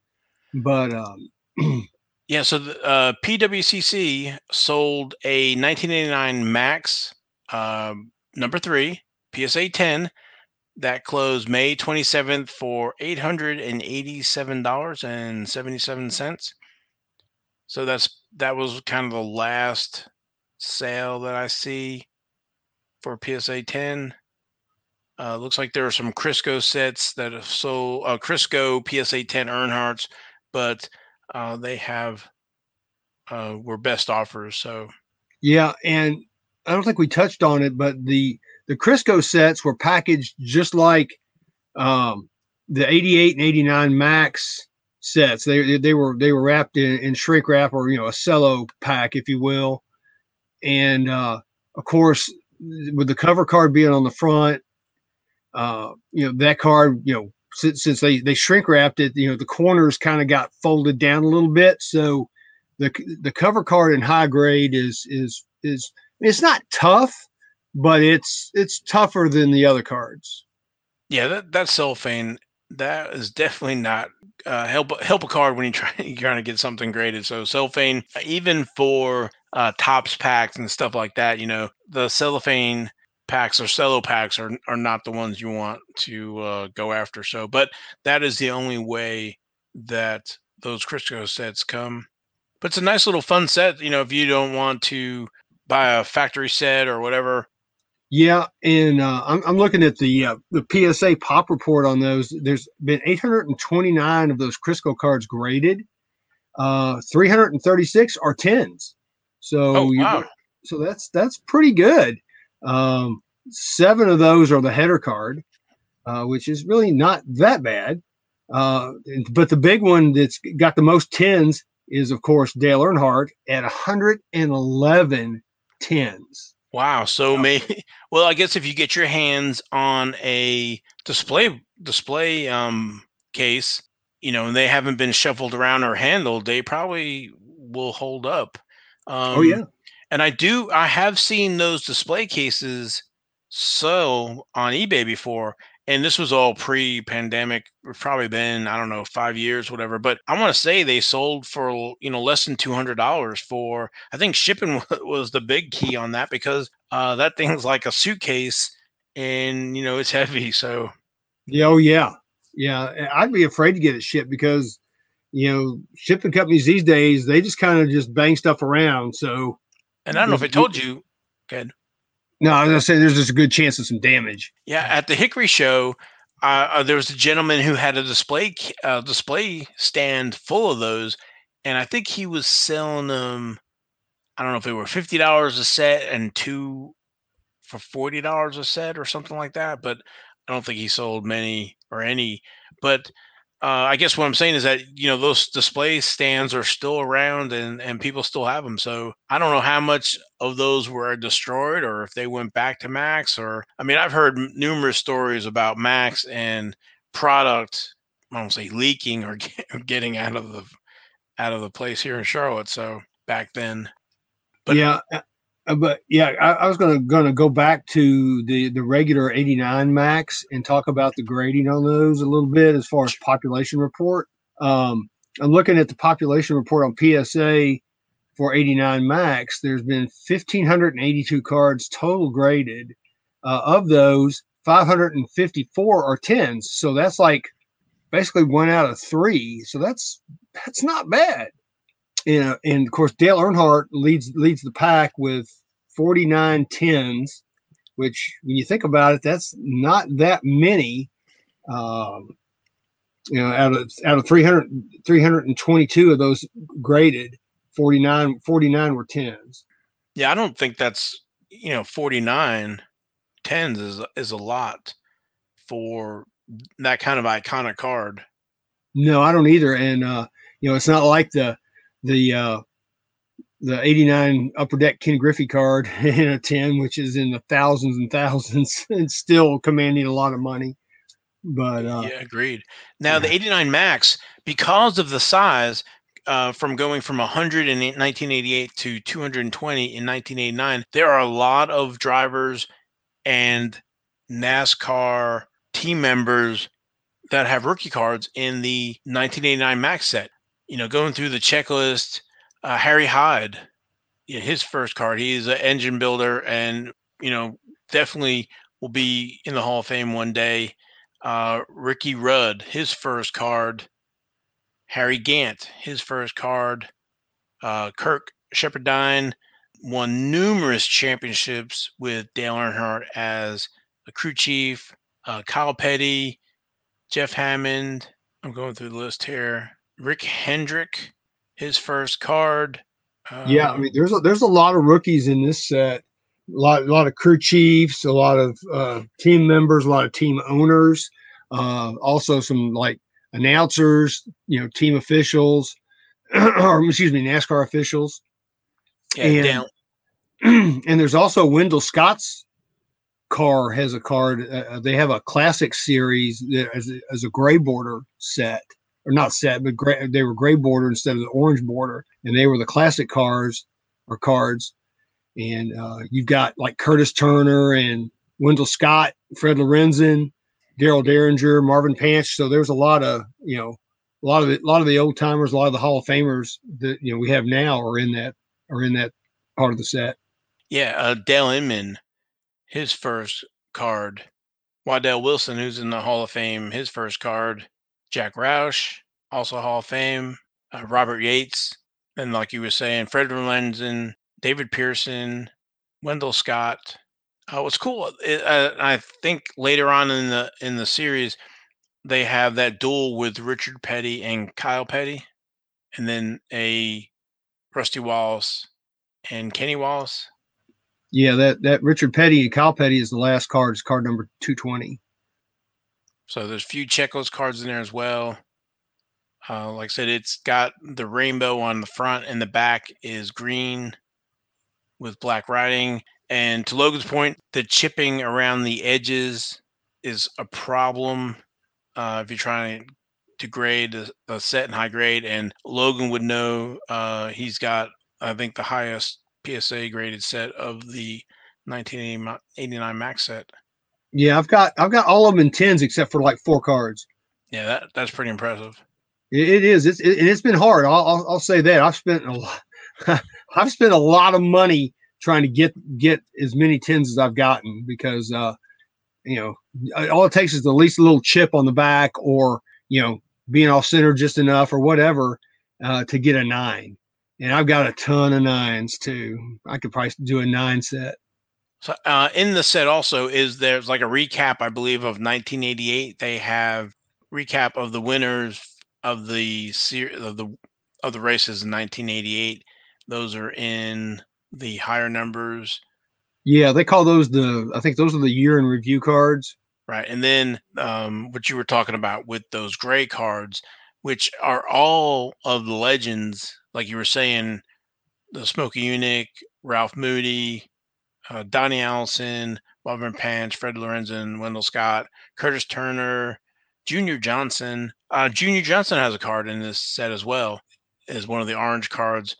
S2: But um, [clears throat]
S1: yeah, so the, uh, PWCC sold a 1989 Maxx uh, number three PSA 10 that closed May 27th for $887.77. So that's that was kind of the last sale that I see for PSA 10. Uh, looks like there are some Crisco sets that have sold uh, Crisco PSA 10 Earnhardt's, but uh, they have uh, were best offers. So
S2: yeah, and I don't think we touched on it, but the the Crisco sets were packaged just like um, the 88 and 89 Maxx sets. They they were they were wrapped in, in shrink wrap or you know a cello pack, if you will. And uh, of course, with the cover card being on the front, uh, you know that card, you know, since, since they they shrink wrapped it, you know, the corners kind of got folded down a little bit. So the the cover card in high grade is is is it's not tough, but it's it's tougher than the other cards.
S1: Yeah, that that cellophane that is definitely not uh, help help a card when you try [laughs] you're trying to get something graded. So cellophane, even for uh, Topps packs and stuff like that, you know, the cellophane packs or cello packs are are not the ones you want to uh, go after. So, but that is the only way that those Crisco sets come. But it's a nice little fun set. You know, if you don't want to buy a factory set or whatever,
S2: yeah, and uh, I'm, I'm looking at the uh, the PSA pop report on those. There's been 829 of those Crisco cards graded. Uh, 336 are tens. So
S1: oh, wow.
S2: so that's that's pretty good. Um, seven of those are the header card, uh, which is really not that bad. Uh, but the big one that's got the most tens is, of course, Dale Earnhardt at 111 tens.
S1: Wow. So maybe [laughs] well, I guess if you get your hands on a display display um case, you know, and they haven't been shuffled around or handled, they probably will hold up.
S2: Um, oh yeah.
S1: And I do I have seen those display cases so on eBay before and this was all pre-pandemic probably been i don't know five years whatever but i want to say they sold for you know less than $200 for i think shipping [laughs] was the big key on that because uh, that thing's like a suitcase and you know it's heavy so.
S2: Yeah oh yeah. Yeah i'd be afraid to get it shipped because you know shipping companies these days they just kind of just bang stuff around so
S1: and i don't know if i told you good
S2: no, I was gonna say there's just a good chance of some damage.
S1: Yeah, at the Hickory show, uh, uh, there was a gentleman who had a display uh, display stand full of those, and I think he was selling them. I don't know if they were fifty dollars a set and two for forty dollars a set or something like that. But I don't think he sold many or any. But uh, I guess what I'm saying is that you know those display stands are still around and and people still have them. So I don't know how much of those were destroyed or if they went back to Maxx or I mean I've heard numerous stories about Maxx and product I don't say leaking [laughs] or getting out of the out of the place here in Charlotte. So back then,
S2: but yeah, but yeah, I, I was gonna gonna go back to the the regular 89 Maxx and talk about the grading on those a little bit as far as population report. Um, I'm looking at the population report on PSA for 89 Maxx. There's been 1,582 cards total graded. Uh, of those, 554 are tens. So that's like basically one out of three. So that's that's not bad you know, and of course Dale Earnhardt leads leads the pack with 49 tens, which when you think about it, that's not that many. Um, you know, out of out of 300, 322 of those graded, 49, 49 were tens.
S1: Yeah, I don't think that's you know 49 tens is is a lot for that kind of iconic card.
S2: No, I don't either. And uh, you know, it's not like the the uh, the 89 upper deck Ken Griffey card [laughs] in a 10, which is in the thousands and thousands [laughs] and still commanding a lot of money. But uh,
S1: yeah, agreed. Now, the 89 Maxx, because of the size, uh, from going from 100 in 1988 to 220 in 1989, there are a lot of drivers and NASCAR team members that have rookie cards in the 1989 Maxx set. You know, going through the checklist, uh, Harry Hyde, his first card, he's an engine builder and, you know, definitely will be in the Hall of Fame one day. Uh, Ricky Rudd, his first card. Harry Gant, his first card. Uh, Kirk Shelmerdine won numerous championships with Dale Earnhardt as a crew chief. Uh, Kyle Petty, Jeff Hammond. I'm going through the list here. Rick Hendrick, his first card.
S2: Um, yeah, I mean, there's a, there's a lot of rookies in this set. A lot, a lot of crew chiefs, a lot of uh, team members, a lot of team owners. Uh, also, some like announcers, you know, team officials, [clears throat] or excuse me, NASCAR officials.
S1: Yeah,
S2: and, [clears throat] and there's also Wendell Scott's car has a card. Uh, uh they have a classic series as, as a gray border set, or not set, but gray, they were gray border instead of the orange border, and they were the classic cars or cards. And uh, you've got like Curtis Turner and Wendell Scott, Fred Lorenzen, Darel Dieringer, Marvin Panch. So there's a lot of you know a lot of the, a lot of the old timers, a lot of the Hall of Famers that you know we have now are in that are in that part of the set.
S1: Yeah, uh, Dale Inman, his first card. Waddell Wilson, who's in the Hall of Fame, his first card. Jack Roush, also Hall of Fame. Uh, Robert Yates, and like you were saying, Fred Lorenzen, David Pearson, Wendell Scott, uh, what's cool, it, uh, I think later on in the in the series, they have that duel with Richard Petty and Kyle Petty, and then a Rusty Wallace and Kenny Wallace.
S2: Yeah, that that Richard Petty and Kyle Petty is the last card. It's card number two twenty.
S1: So there's a few Checkos cards in there as well. Uh, like I said, it's got the rainbow on the front and the back is green with black writing. And to Logan's point, the chipping around the edges is a problem uh, if you're trying to grade a, a, set in high grade. And Logan would know uh, he's got, I think, the highest PSA graded set of the 1989 Maxx set.
S2: Yeah, I've got I've got all of them in tens except for like four cards.
S1: Yeah, that that's pretty impressive.
S2: it, it is. It's it, it's been hard. I'll, I'll, I'll say that. I've spent a lot. [laughs] I've spent a lot of money trying to get get as many tens as I've gotten because uh, you know all it takes is the least little chip on the back or you know being off center just enough or whatever uh, to get a nine. And I've got a ton of nines too. I could probably do a nine set.
S1: So uh, in the set also is there's like a recap, I believe, of 1988. They have recap of the winners of the series of the of the races in 1988. Those are in the higher numbers.
S2: Yeah, they call those the. I think those are the year in review cards.
S1: Right, and then um, what you were talking about with those gray cards, which are all of the legends, like you were saying, the Smokey Yunick, Ralph Moody, uh, Donnie Allison, Marvin Panch, Fred Lorenzen, Wendell Scott, Curtis Turner, Junior Johnson. Uh, Junior Johnson has a card in this set as well, is one of the orange cards.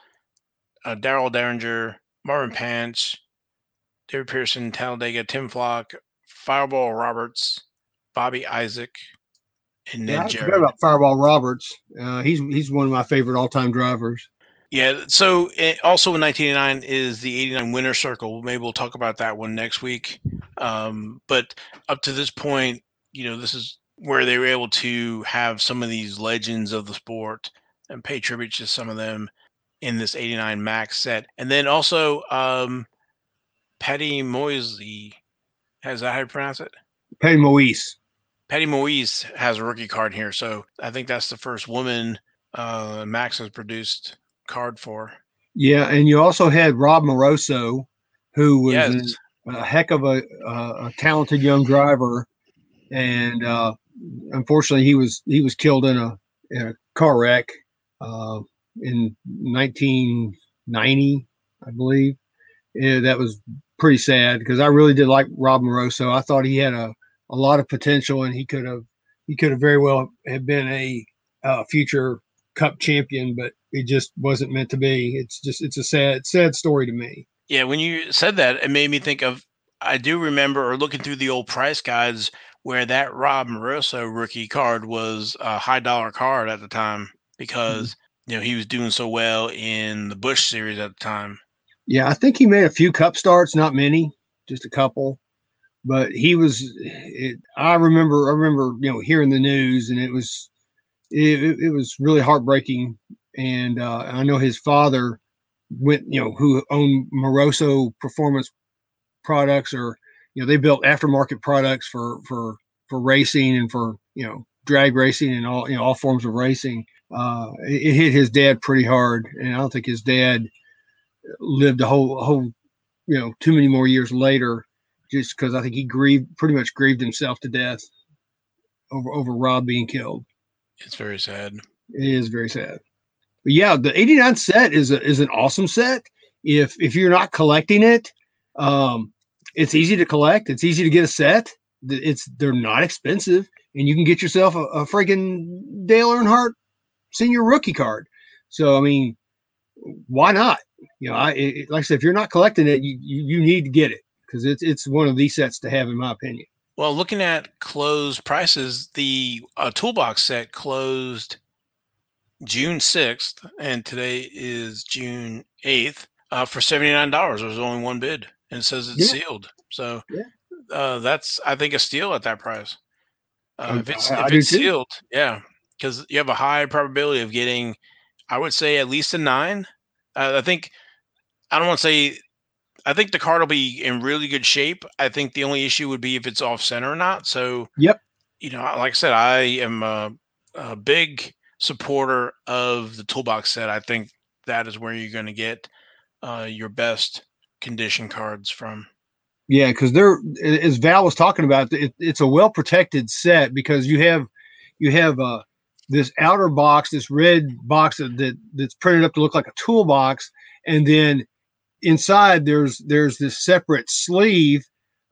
S1: Uh, Darel Dieringer, Marvin Panch, David Pearson, Talladega, Tim Flock, Fireball Roberts, Bobby Isaac, and Ned yeah, I forgot
S2: about Fireball Roberts. Uh, he's he's one of my favorite all time drivers.
S1: Yeah. So it, also in 1989 is the 89 Winner Circle. Maybe we'll talk about that one next week. Um, but up to this point, you know, this is where they were able to have some of these legends of the sport and pay tribute to some of them in this 89 Maxx set. And then also um Patty Moisey has that how you pronounce it?
S2: Patty Moise.
S1: Patty Moise has a rookie card here. So I think that's the first woman uh Maxx has produced card for.
S2: Yeah, and you also had Rob Moroso, who was yes. a heck of a, a talented young driver, and uh, unfortunately he was he was killed in a in a car wreck uh, in 19 90, I believe. Yeah, that was pretty sad because I really did like Rob Moroso. I thought he had a, a lot of potential and he could have he could have very well have been a uh, future Cup champion, but it just wasn't meant to be. It's just it's a sad sad story to me.
S1: Yeah, when you said that, it made me think of I do remember or looking through the old price guides where that Rob Moroso rookie card was a high dollar card at the time because mm-hmm. you know he was doing so well in the Bush series at the time.
S2: Yeah, I think he made a few cup starts, not many, just a couple. But he was. It, I remember. I remember. You know, hearing the news, and it was. It, it was really heartbreaking, and uh, I know his father went. You know, who owned Moroso Performance Products, or you know, they built aftermarket products for for for racing and for you know drag racing and all you know all forms of racing. Uh, it, it hit his dad pretty hard, and I don't think his dad lived a whole whole you know too many more years later just because I think he grieved pretty much grieved himself to death over over Rob being killed.
S1: It's very sad.
S2: It is very sad. Yeah, the 89 set is a, is an awesome set. If if you're not collecting it, um, it's easy to collect. It's easy to get a set. It's they're not expensive, and you can get yourself a, a freaking Dale Earnhardt senior rookie card. So I mean, why not? you know, I it, like I said, if you're not collecting it, you you, you need to get it because it's it's one of these sets to have, in my opinion.
S1: Well, looking at closed prices, the uh, toolbox set closed June sixth, and today is June eighth uh, for seventy nine dollars. There was only one bid, and it says it's yeah. sealed. So yeah. uh, that's I think a steal at that price. Uh, if it's if it's sealed, yeah, because you have a high probability of getting, I would say at least a nine. Uh, I think I don't want to say. I think the card will be in really good shape. I think the only issue would be if it's off center or not. So,
S2: yep.
S1: You know, like I said, I am a, a big supporter of the toolbox set. I think that is where you're going to get uh, your best condition cards from.
S2: Yeah, because they're as Val was talking about, it, it's a well protected set because you have you have uh, this outer box, this red box that, that that's printed up to look like a toolbox, and then inside there's there's this separate sleeve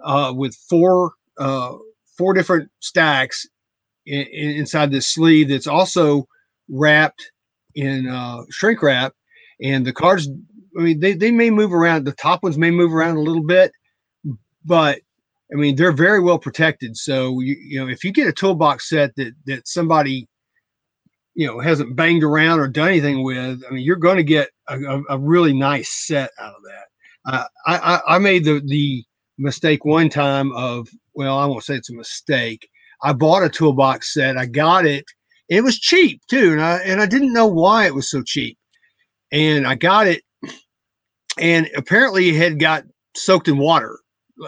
S2: uh, with four uh, four different stacks in, in, inside this sleeve that's also wrapped in uh, shrink wrap, and the cards. I mean, they, they may move around. The top ones may move around a little bit, but I mean, they're very well protected. So you, you know, if you get a toolbox set that that somebody you know hasn't banged around or done anything with, I mean, you're going to get a, a, a, really nice set out of that. Uh, I, I made the the mistake one time of well, I won't say it's a mistake. I bought a toolbox set. I got it. It was cheap too, and I and I didn't know why it was so cheap. And I got it, and apparently it had got soaked in water,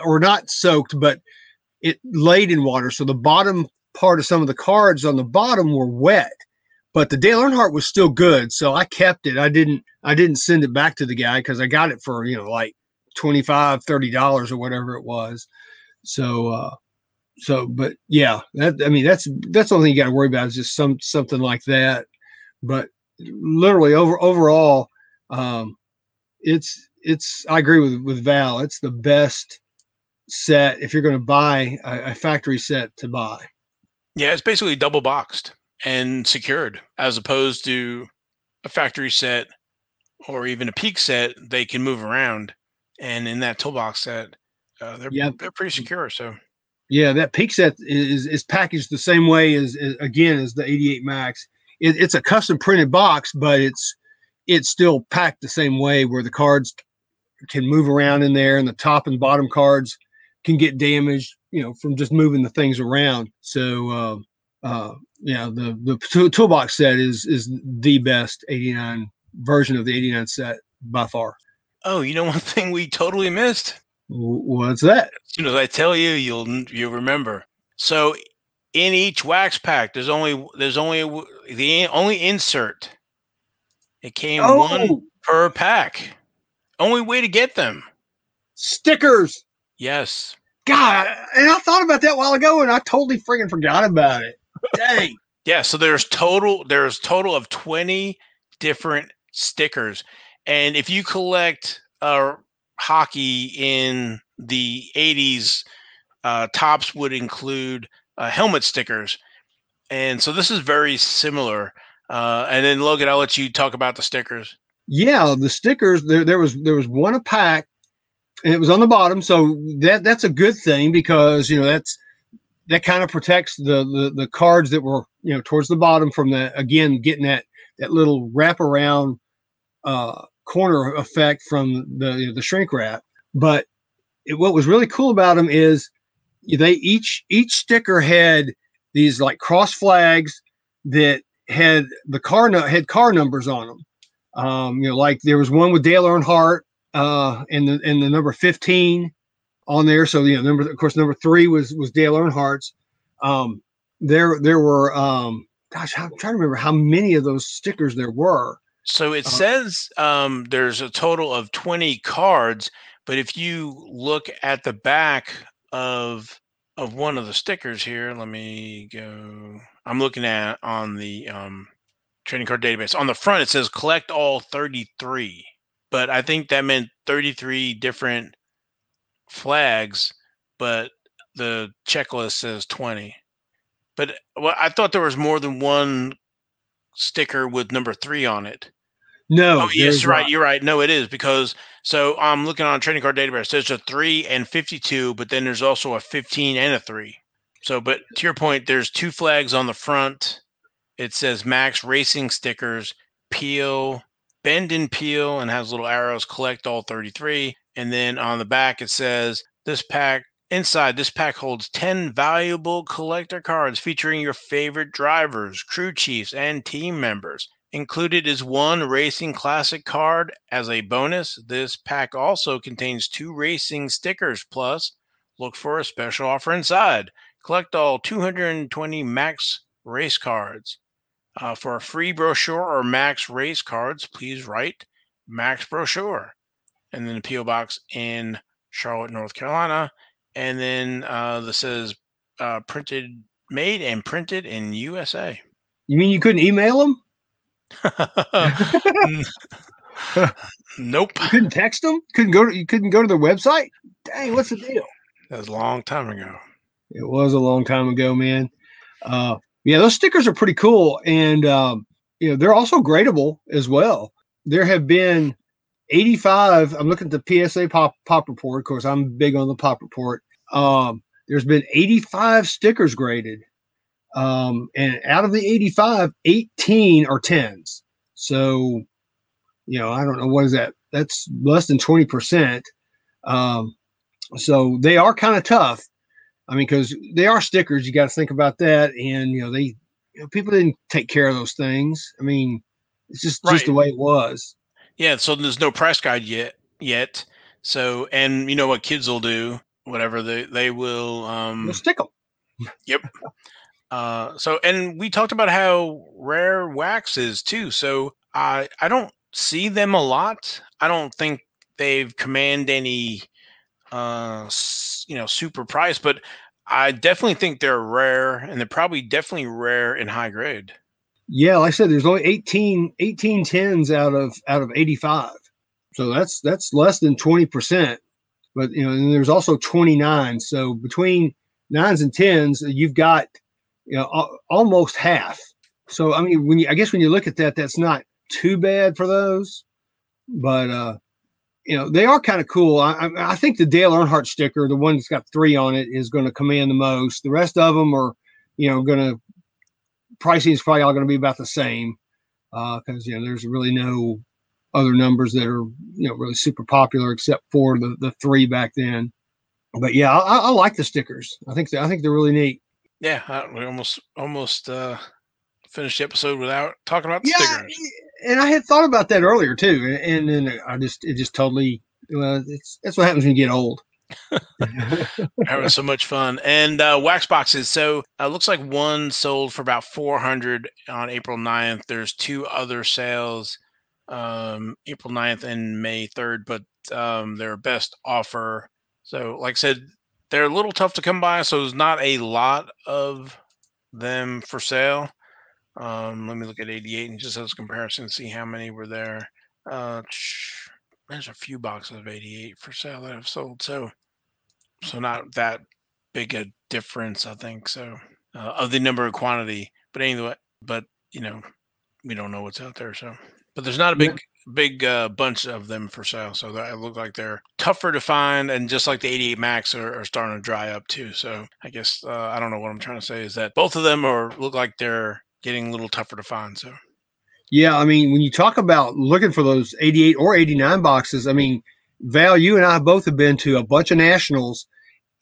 S2: or not soaked, but it laid in water. So the bottom part of some of the cards on the bottom were wet but the Dale Earnhardt was still good, so I kept it. I didn't I didn't send it back to the guy because I got it for you know like 25 30 dollars or whatever it was. So uh so but yeah, that I mean that's that's the only thing you got to worry about is just some something like that. But literally over overall, um it's it's I agree with with Val. It's the best set if you're going to buy a, a factory set to buy.
S1: Yeah, it's basically double boxed and secured as opposed to a factory set or even a peak set they can move around and in that toolbox set uh, they're, yeah. they're pretty secure so
S2: yeah that peak set is is packaged the same way as, as again as the 88 Maxx it, it's a custom printed box but it's it's still packed the same way where the cards can move around in there and the top and bottom cards can get damaged you know from just moving the things around so uh, uh, yeah, the the toolbox set is is the best 89 version of the 89 set by far.
S1: Oh, you know one thing we totally missed.
S2: What's that?
S1: As soon as I tell you, you'll you'll remember. So in each wax pack, there's only there's only the only insert. It came oh. one per pack. Only way to get them.
S2: Stickers.
S1: Yes.
S2: God, and I thought about that a while ago, and I totally freaking forgot about it. Dang. [laughs]
S1: yeah, so there's total there's total of 20 different stickers And if you collect uh, hockey in the 80s, uh, Topps would include uh, helmet stickers. And so this is very similar. Uh, and then Logan, I'll let you talk about the stickers.
S2: Yeah, the stickers there there was there was one a pack and it was on the bottom. So that that's a good thing because you know that's that kind of protects the, the the cards that were you know towards the bottom from the again getting that that little wraparound uh, corner effect from the the shrink wrap. But it, what was really cool about them is they each each sticker had these like cross flags that had the car had car numbers on them. Um, you know, like there was one with Dale Earnhardt uh, and the and the number fifteen on there. So you know, number of course number three was was Dale Earnhardt's. Um, there there were um, gosh, I'm trying to remember how many of those stickers there were.
S1: So it uh, says um, there's a total of 20 cards, but if you look at the back of of one of the stickers here, let me go. I'm looking at on the um, trading card database. On the front, it says collect all 33, but I think that meant 33 different flags, but the checklist says 20. But well, I thought there was more than one sticker with number three on it.
S2: Oh, no.
S1: Oh, yes, right. Not. You're right. No, it is because so I'm looking on trading card database. There's a three and 52, but then there's also a 15 and a three. So, but to your point, there's two flags on the front. It says Maxx Racing stickers, peel, bend and peel, and has little arrows. Collect all 33. And then on the back, it says this pack Inside, this pack holds 10 valuable collector cards featuring your favorite drivers, crew chiefs, and team members. Included is one Racing Classic card as a bonus. This pack also contains two racing stickers. Plus, look for a special offer inside. Collect all 220 Maxx race cards. Uh, for a free brochure or Maxx race cards, please write Maxx brochure and then the P.O. Box in Charlotte, North Carolina. And then uh, this says uh, printed, made and printed in USA.
S2: You mean you couldn't email them? [laughs]
S1: nope.
S2: You couldn't text them. Couldn't go. To, you couldn't go to their website. Dang, what's the deal?
S1: That was a long time ago.
S2: It was a long time ago, man. Uh, yeah, those stickers are pretty cool, and um, you know they're also gradable as well. There have been 85. I'm looking at the PSA pop pop report. Of course, I'm big on the pop report. Um, there's been 85 stickers graded um, and out of the 85, 18 are 10s. So, you know, I don't know what is that. That's less than 20%. Um, so they are kind of tough. I mean, because they are stickers. You got to think about that. And, you know, they, you know, people didn't take care of those things. I mean, it's just, right. just the way it was.
S1: Yeah. So there's no price guide yet, yet. So, and you know what kids will do, whatever they, they will, um,
S2: They'll stick them. [laughs]
S1: Yep. Uh, so, and we talked about how rare wax is too. So, I I don't see them a lot. I don't think they've command any, uh, you know, super price, but I definitely think they're rare, and they're probably definitely rare in high grade.
S2: Yeah, like I said, there's only 18, 18 tens out of out of 85. So that's that's less than 20%. But you know, and there's also 29. So between nines and tens, you've got you know, almost half. So I mean, when you I guess when you look at that, that's not too bad for those, but uh, you know, they are kind of cool. I, I think the Dale Earnhardt sticker, the one that's got three on it, is going to command the most. The rest of them are, you know, going to pricing is probably all going to be about the same because uh, you know there's really no other numbers that are you know really super popular except for the the three back then. But yeah, I, I like the stickers. I think I think they're really neat.
S1: Yeah, I, we almost almost uh, finished the episode without talking about the yeah, stickers.
S2: And I had thought about that earlier too, and then I just it just totally well, it's that's what happens when you get old.
S1: Was so much fun. And uh, wax boxes. So it uh, looks like one sold for about 400 on April 9th. There's two other sales um, April 9th and May 3rd, but um, their best offer. So, like I said, they're a little tough to come by, so there's not a lot of them for sale. Um, let me look at 88 and just as a comparison, see how many were there. Uh, there's a few boxes of 88 for sale that have sold. So, so not that big a difference, I think. So, uh, of the number of quantity, but anyway, but you know, we don't know what's out there. So, but there's not a big big uh, bunch of them for sale. So that look like they're tougher to find, and just like the 88 Maxx are, are starting to dry up too. So I guess uh, I don't know what I'm trying to say is that both of them are look like they're getting a little tougher to find. So
S2: yeah, I mean when you talk about looking for those 88 or 89 boxes, I mean Val, you and I both have been to a bunch of nationals,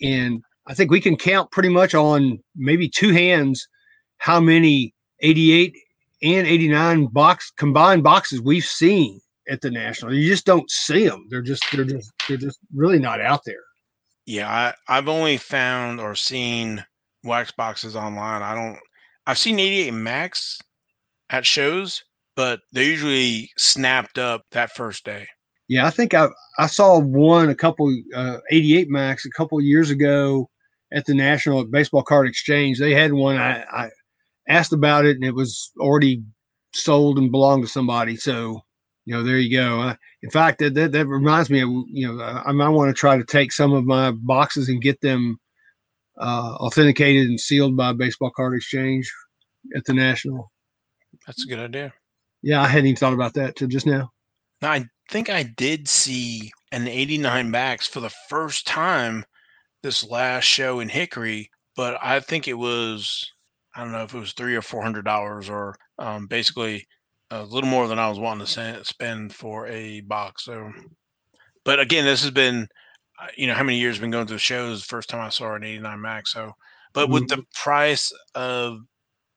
S2: and I think we can count pretty much on maybe two hands how many 88 and 89 box combined boxes we've seen at the national. You just don't see them. They're just they're just they're just really not out there.
S1: Yeah, I, I've only found or seen wax boxes online. I don't I've seen 88 Maxx at shows, but they're usually snapped up that first day.
S2: Yeah, I think I I saw one a couple uh, 88 Maxx a couple years ago at the National Baseball Card Exchange. They had one. I, I asked about it and it was already sold and belonged to somebody. So, you know, there you go. Uh, in fact, that, that, that reminds me of, you know, I, I might want to try to take some of my boxes and get them uh, authenticated and sealed by Baseball Card Exchange at the National.
S1: That's a good idea.
S2: Yeah, I hadn't even thought about that till just now.
S1: I think I did see an 89 Maxx for the first time this last show in Hickory, but I think it was I don't know if it was three or four hundred dollars, or um, basically a little more than I was wanting to spend for a box. So, but again, this has been, uh, you know, how many years been going to the shows? First time I saw an '89 Maxx. So, but with the mm-hmm. price of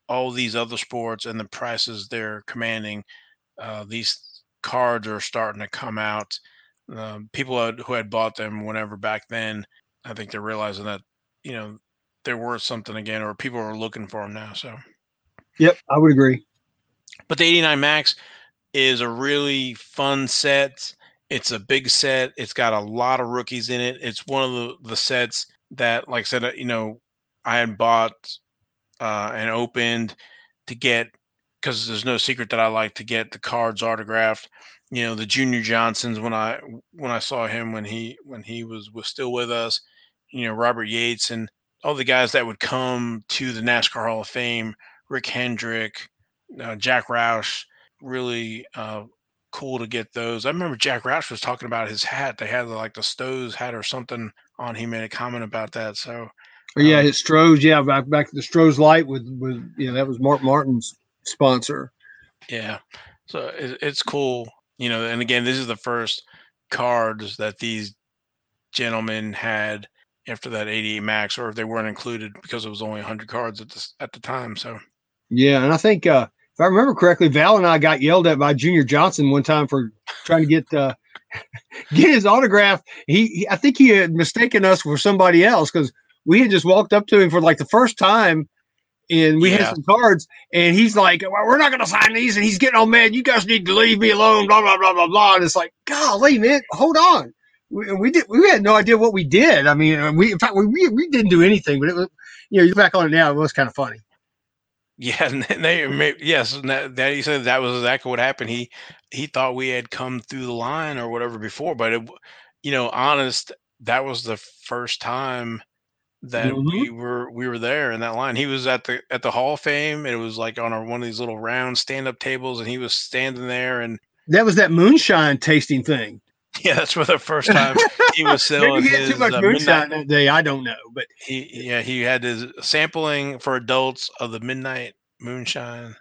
S1: all these other sports and the prices they're commanding, uh, these cards are starting to come out. Uh, people who had bought them whenever back then, I think they're realizing that you know they're worth something again, or people are looking for them now. So,
S2: yep, I would agree.
S1: But the 89 Maxx is a really fun set. It's a big set. It's got a lot of rookies in it. It's one of the, the sets that, like I said, uh, you know, I had bought uh, and opened to get because there's no secret that I like to get the cards autographed. You know, the Junior Johnsons when I when I saw him when he when he was was still with us. You know, Robert Yates and all the guys that would come to the NASCAR Hall of Fame, Rick Hendrick, uh, Jack Roush, really uh, cool to get those. I remember Jack Roush was talking about his hat. They had like the Strohs hat or something on. He made a comment about that. So,
S2: yeah, um, his Strohs. Yeah, back back to the Strohs Light with with you know that was Mark Martin's sponsor.
S1: Yeah, so it, it's cool. You know, and again, this is the first cards that these gentlemen had after that 88 Maxx or if they weren't included because it was only 100 cards at the, at the time so
S2: yeah and i think uh, if i remember correctly val and i got yelled at by junior johnson one time for trying to get uh, [laughs] get his autograph he, he, i think he had mistaken us for somebody else because we had just walked up to him for like the first time and we yeah. had some cards and he's like well, we're not going to sign these and he's getting all mad you guys need to leave me alone blah blah blah blah blah and it's like golly man hold on we, we did we had no idea what we did. I mean, we in fact we we didn't do anything, but it was you know you back on it now, it was kind of funny.
S1: Yeah, [laughs] and they yes, that, that he said that was exactly what happened. He he thought we had come through the line or whatever before, but it, you know, honest, that was the first time that mm-hmm. we were we were there in that line. He was at the at the Hall of Fame. it was like on our, one of these little round stand up tables, and he was standing there. And
S2: that was that moonshine tasting thing. [laughs]
S1: Yeah, that's for the first time he was [laughs] selling he
S2: his, too much uh, moonshine that day. I don't know, but
S1: he yeah he had his sampling for adults of the midnight moonshine.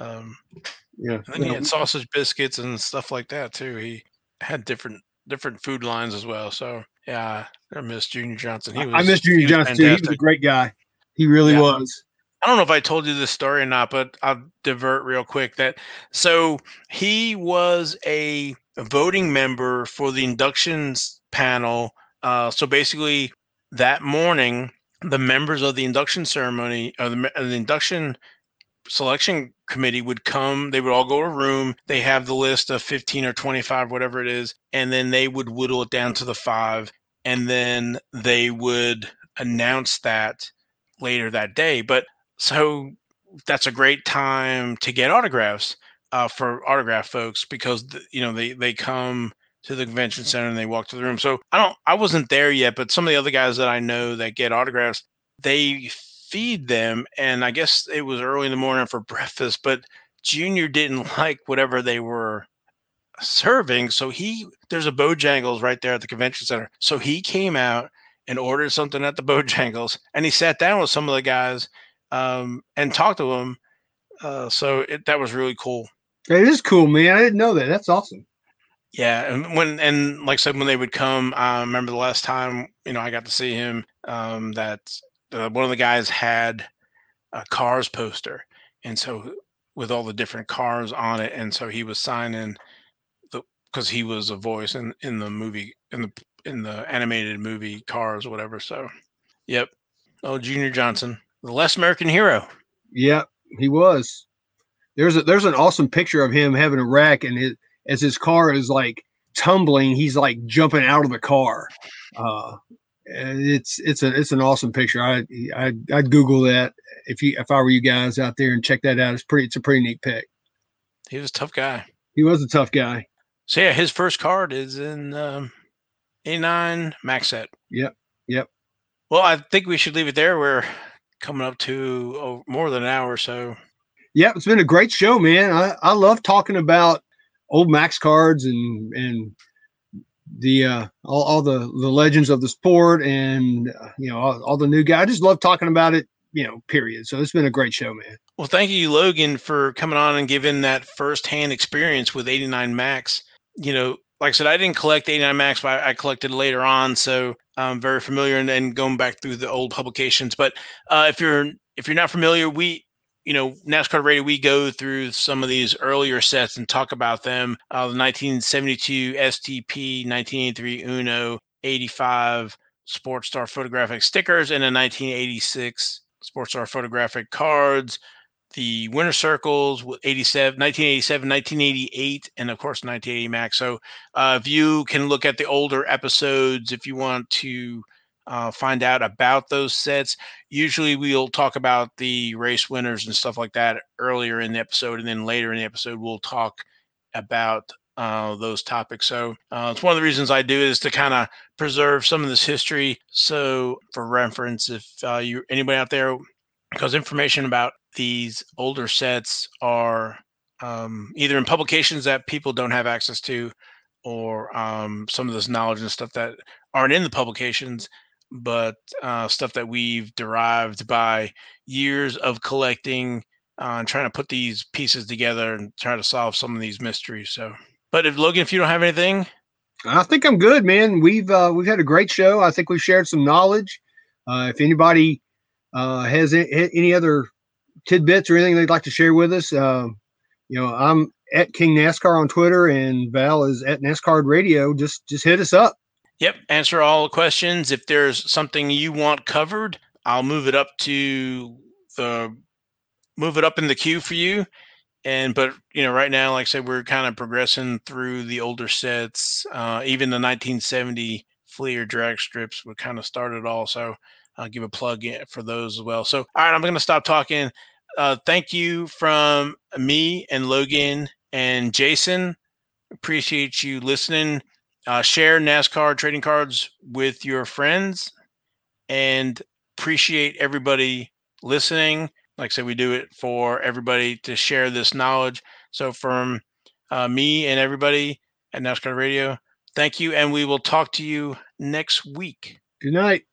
S1: Um,
S2: yeah,
S1: and then he had sausage biscuits and stuff like that too. He had different different food lines as well. So yeah, I miss Junior Johnson. He was
S2: I miss Junior Johnson too. He was a great guy. He really yeah. was.
S1: I don't know if I told you this story or not, but I'll divert real quick. That so he was a voting member for the inductions panel. Uh, so basically, that morning, the members of the induction ceremony, or the, the induction selection committee would come. They would all go to a room. They have the list of 15 or 25, whatever it is, and then they would whittle it down to the five. And then they would announce that later that day. But so that's a great time to get autographs. uh, for autograph folks because you know they they come to the convention center and they walk to the room. So I don't I wasn't there yet, but some of the other guys that I know that get autographs, they feed them and I guess it was early in the morning for [laughs] breakfast, but Junior didn't [laughs] like whatever they were serving. So he there's a Bojangles right there at the convention center. So he came out and ordered something at the Bojangles and he sat down with some of the guys um, and talked to them. Uh, so it, that was really cool.
S2: It is cool, man. I didn't know that. That's awesome.
S1: Yeah, and when and like I said, when they would come, I remember the last time you know I got to see him. Um, that uh, one of the guys had a Cars poster, and so with all the different cars on it, and so he was signing the because he was a voice in in the movie in the in the animated movie Cars whatever. So, yep. Oh, Junior Johnson, the Last American Hero.
S2: Yep, he was. There's a there's an awesome picture of him having a wreck and it as his car is like tumbling, he's like jumping out of the car. Uh, it's it's a it's an awesome picture. I I I'd Google that if you if I were you guys out there and check that out. It's pretty it's a pretty neat pick.
S1: He was a tough guy.
S2: He was a tough guy.
S1: So yeah, his first card is in um, A9 Maxx set.
S2: Yep. Yep.
S1: Well, I think we should leave it there. We're coming up to oh, more than an hour, so.
S2: Yep, it's been a great show, man. I, I love talking about old Maxx cards and and the uh, all, all the the legends of the sport and uh, you know all, all the new guys. I just love talking about it. You know, period. So it's been a great show, man.
S1: Well, thank you, Logan, for coming on and giving that firsthand experience with 89 Maxx. You know, like I said, I didn't collect 89 Maxx, but I collected later on, so I'm very familiar and, and going back through the old publications. But uh, if you're if you're not familiar, we you know, NASCAR Radio, we go through some of these earlier sets and talk about them. Uh, the 1972 STP, 1983 Uno, 85 Sports Star photographic stickers, and the 1986 Sports Star photographic cards. The winter circles with 87, 1987, 1988, and of course 1980 Maxx. So uh, if you can look at the older episodes, if you want to uh, find out about those sets. Usually, we'll talk about the race winners and stuff like that earlier in the episode, and then later in the episode, we'll talk about uh, those topics. So uh, it's one of the reasons I do is to kind of preserve some of this history. So for reference, if uh, you anybody out there, because information about these older sets are um, either in publications that people don't have access to, or um, some of this knowledge and stuff that aren't in the publications but uh, stuff that we've derived by years of collecting uh, and trying to put these pieces together and try to solve some of these mysteries. So, but if Logan, if you don't have anything,
S2: I think I'm good, man. We've uh, we've had a great show. I think we've shared some knowledge. Uh, if anybody uh, has any, other tidbits or anything they'd like to share with us, uh, you know, I'm at King NASCAR on Twitter, and Val is at NASCAR Radio. Just just hit us up.
S1: Yep, answer all questions. If there's something you want covered, I'll move it up to the move it up in the queue for you. And but you know, right now, like I said, we're kind of progressing through the older sets. Uh, even the 1970 Fleer drag strips would kind of start it all. So I'll give a plug in for those as well. So all right, I'm going to stop talking. Uh, thank you from me and Logan and Jason. Appreciate you listening. Uh, share NASCAR trading cards with your friends and appreciate everybody listening. Like I said, we do it for everybody to share this knowledge. So, from uh, me and everybody at NASCAR Radio, thank you. And we will talk to you next week.
S2: Good night.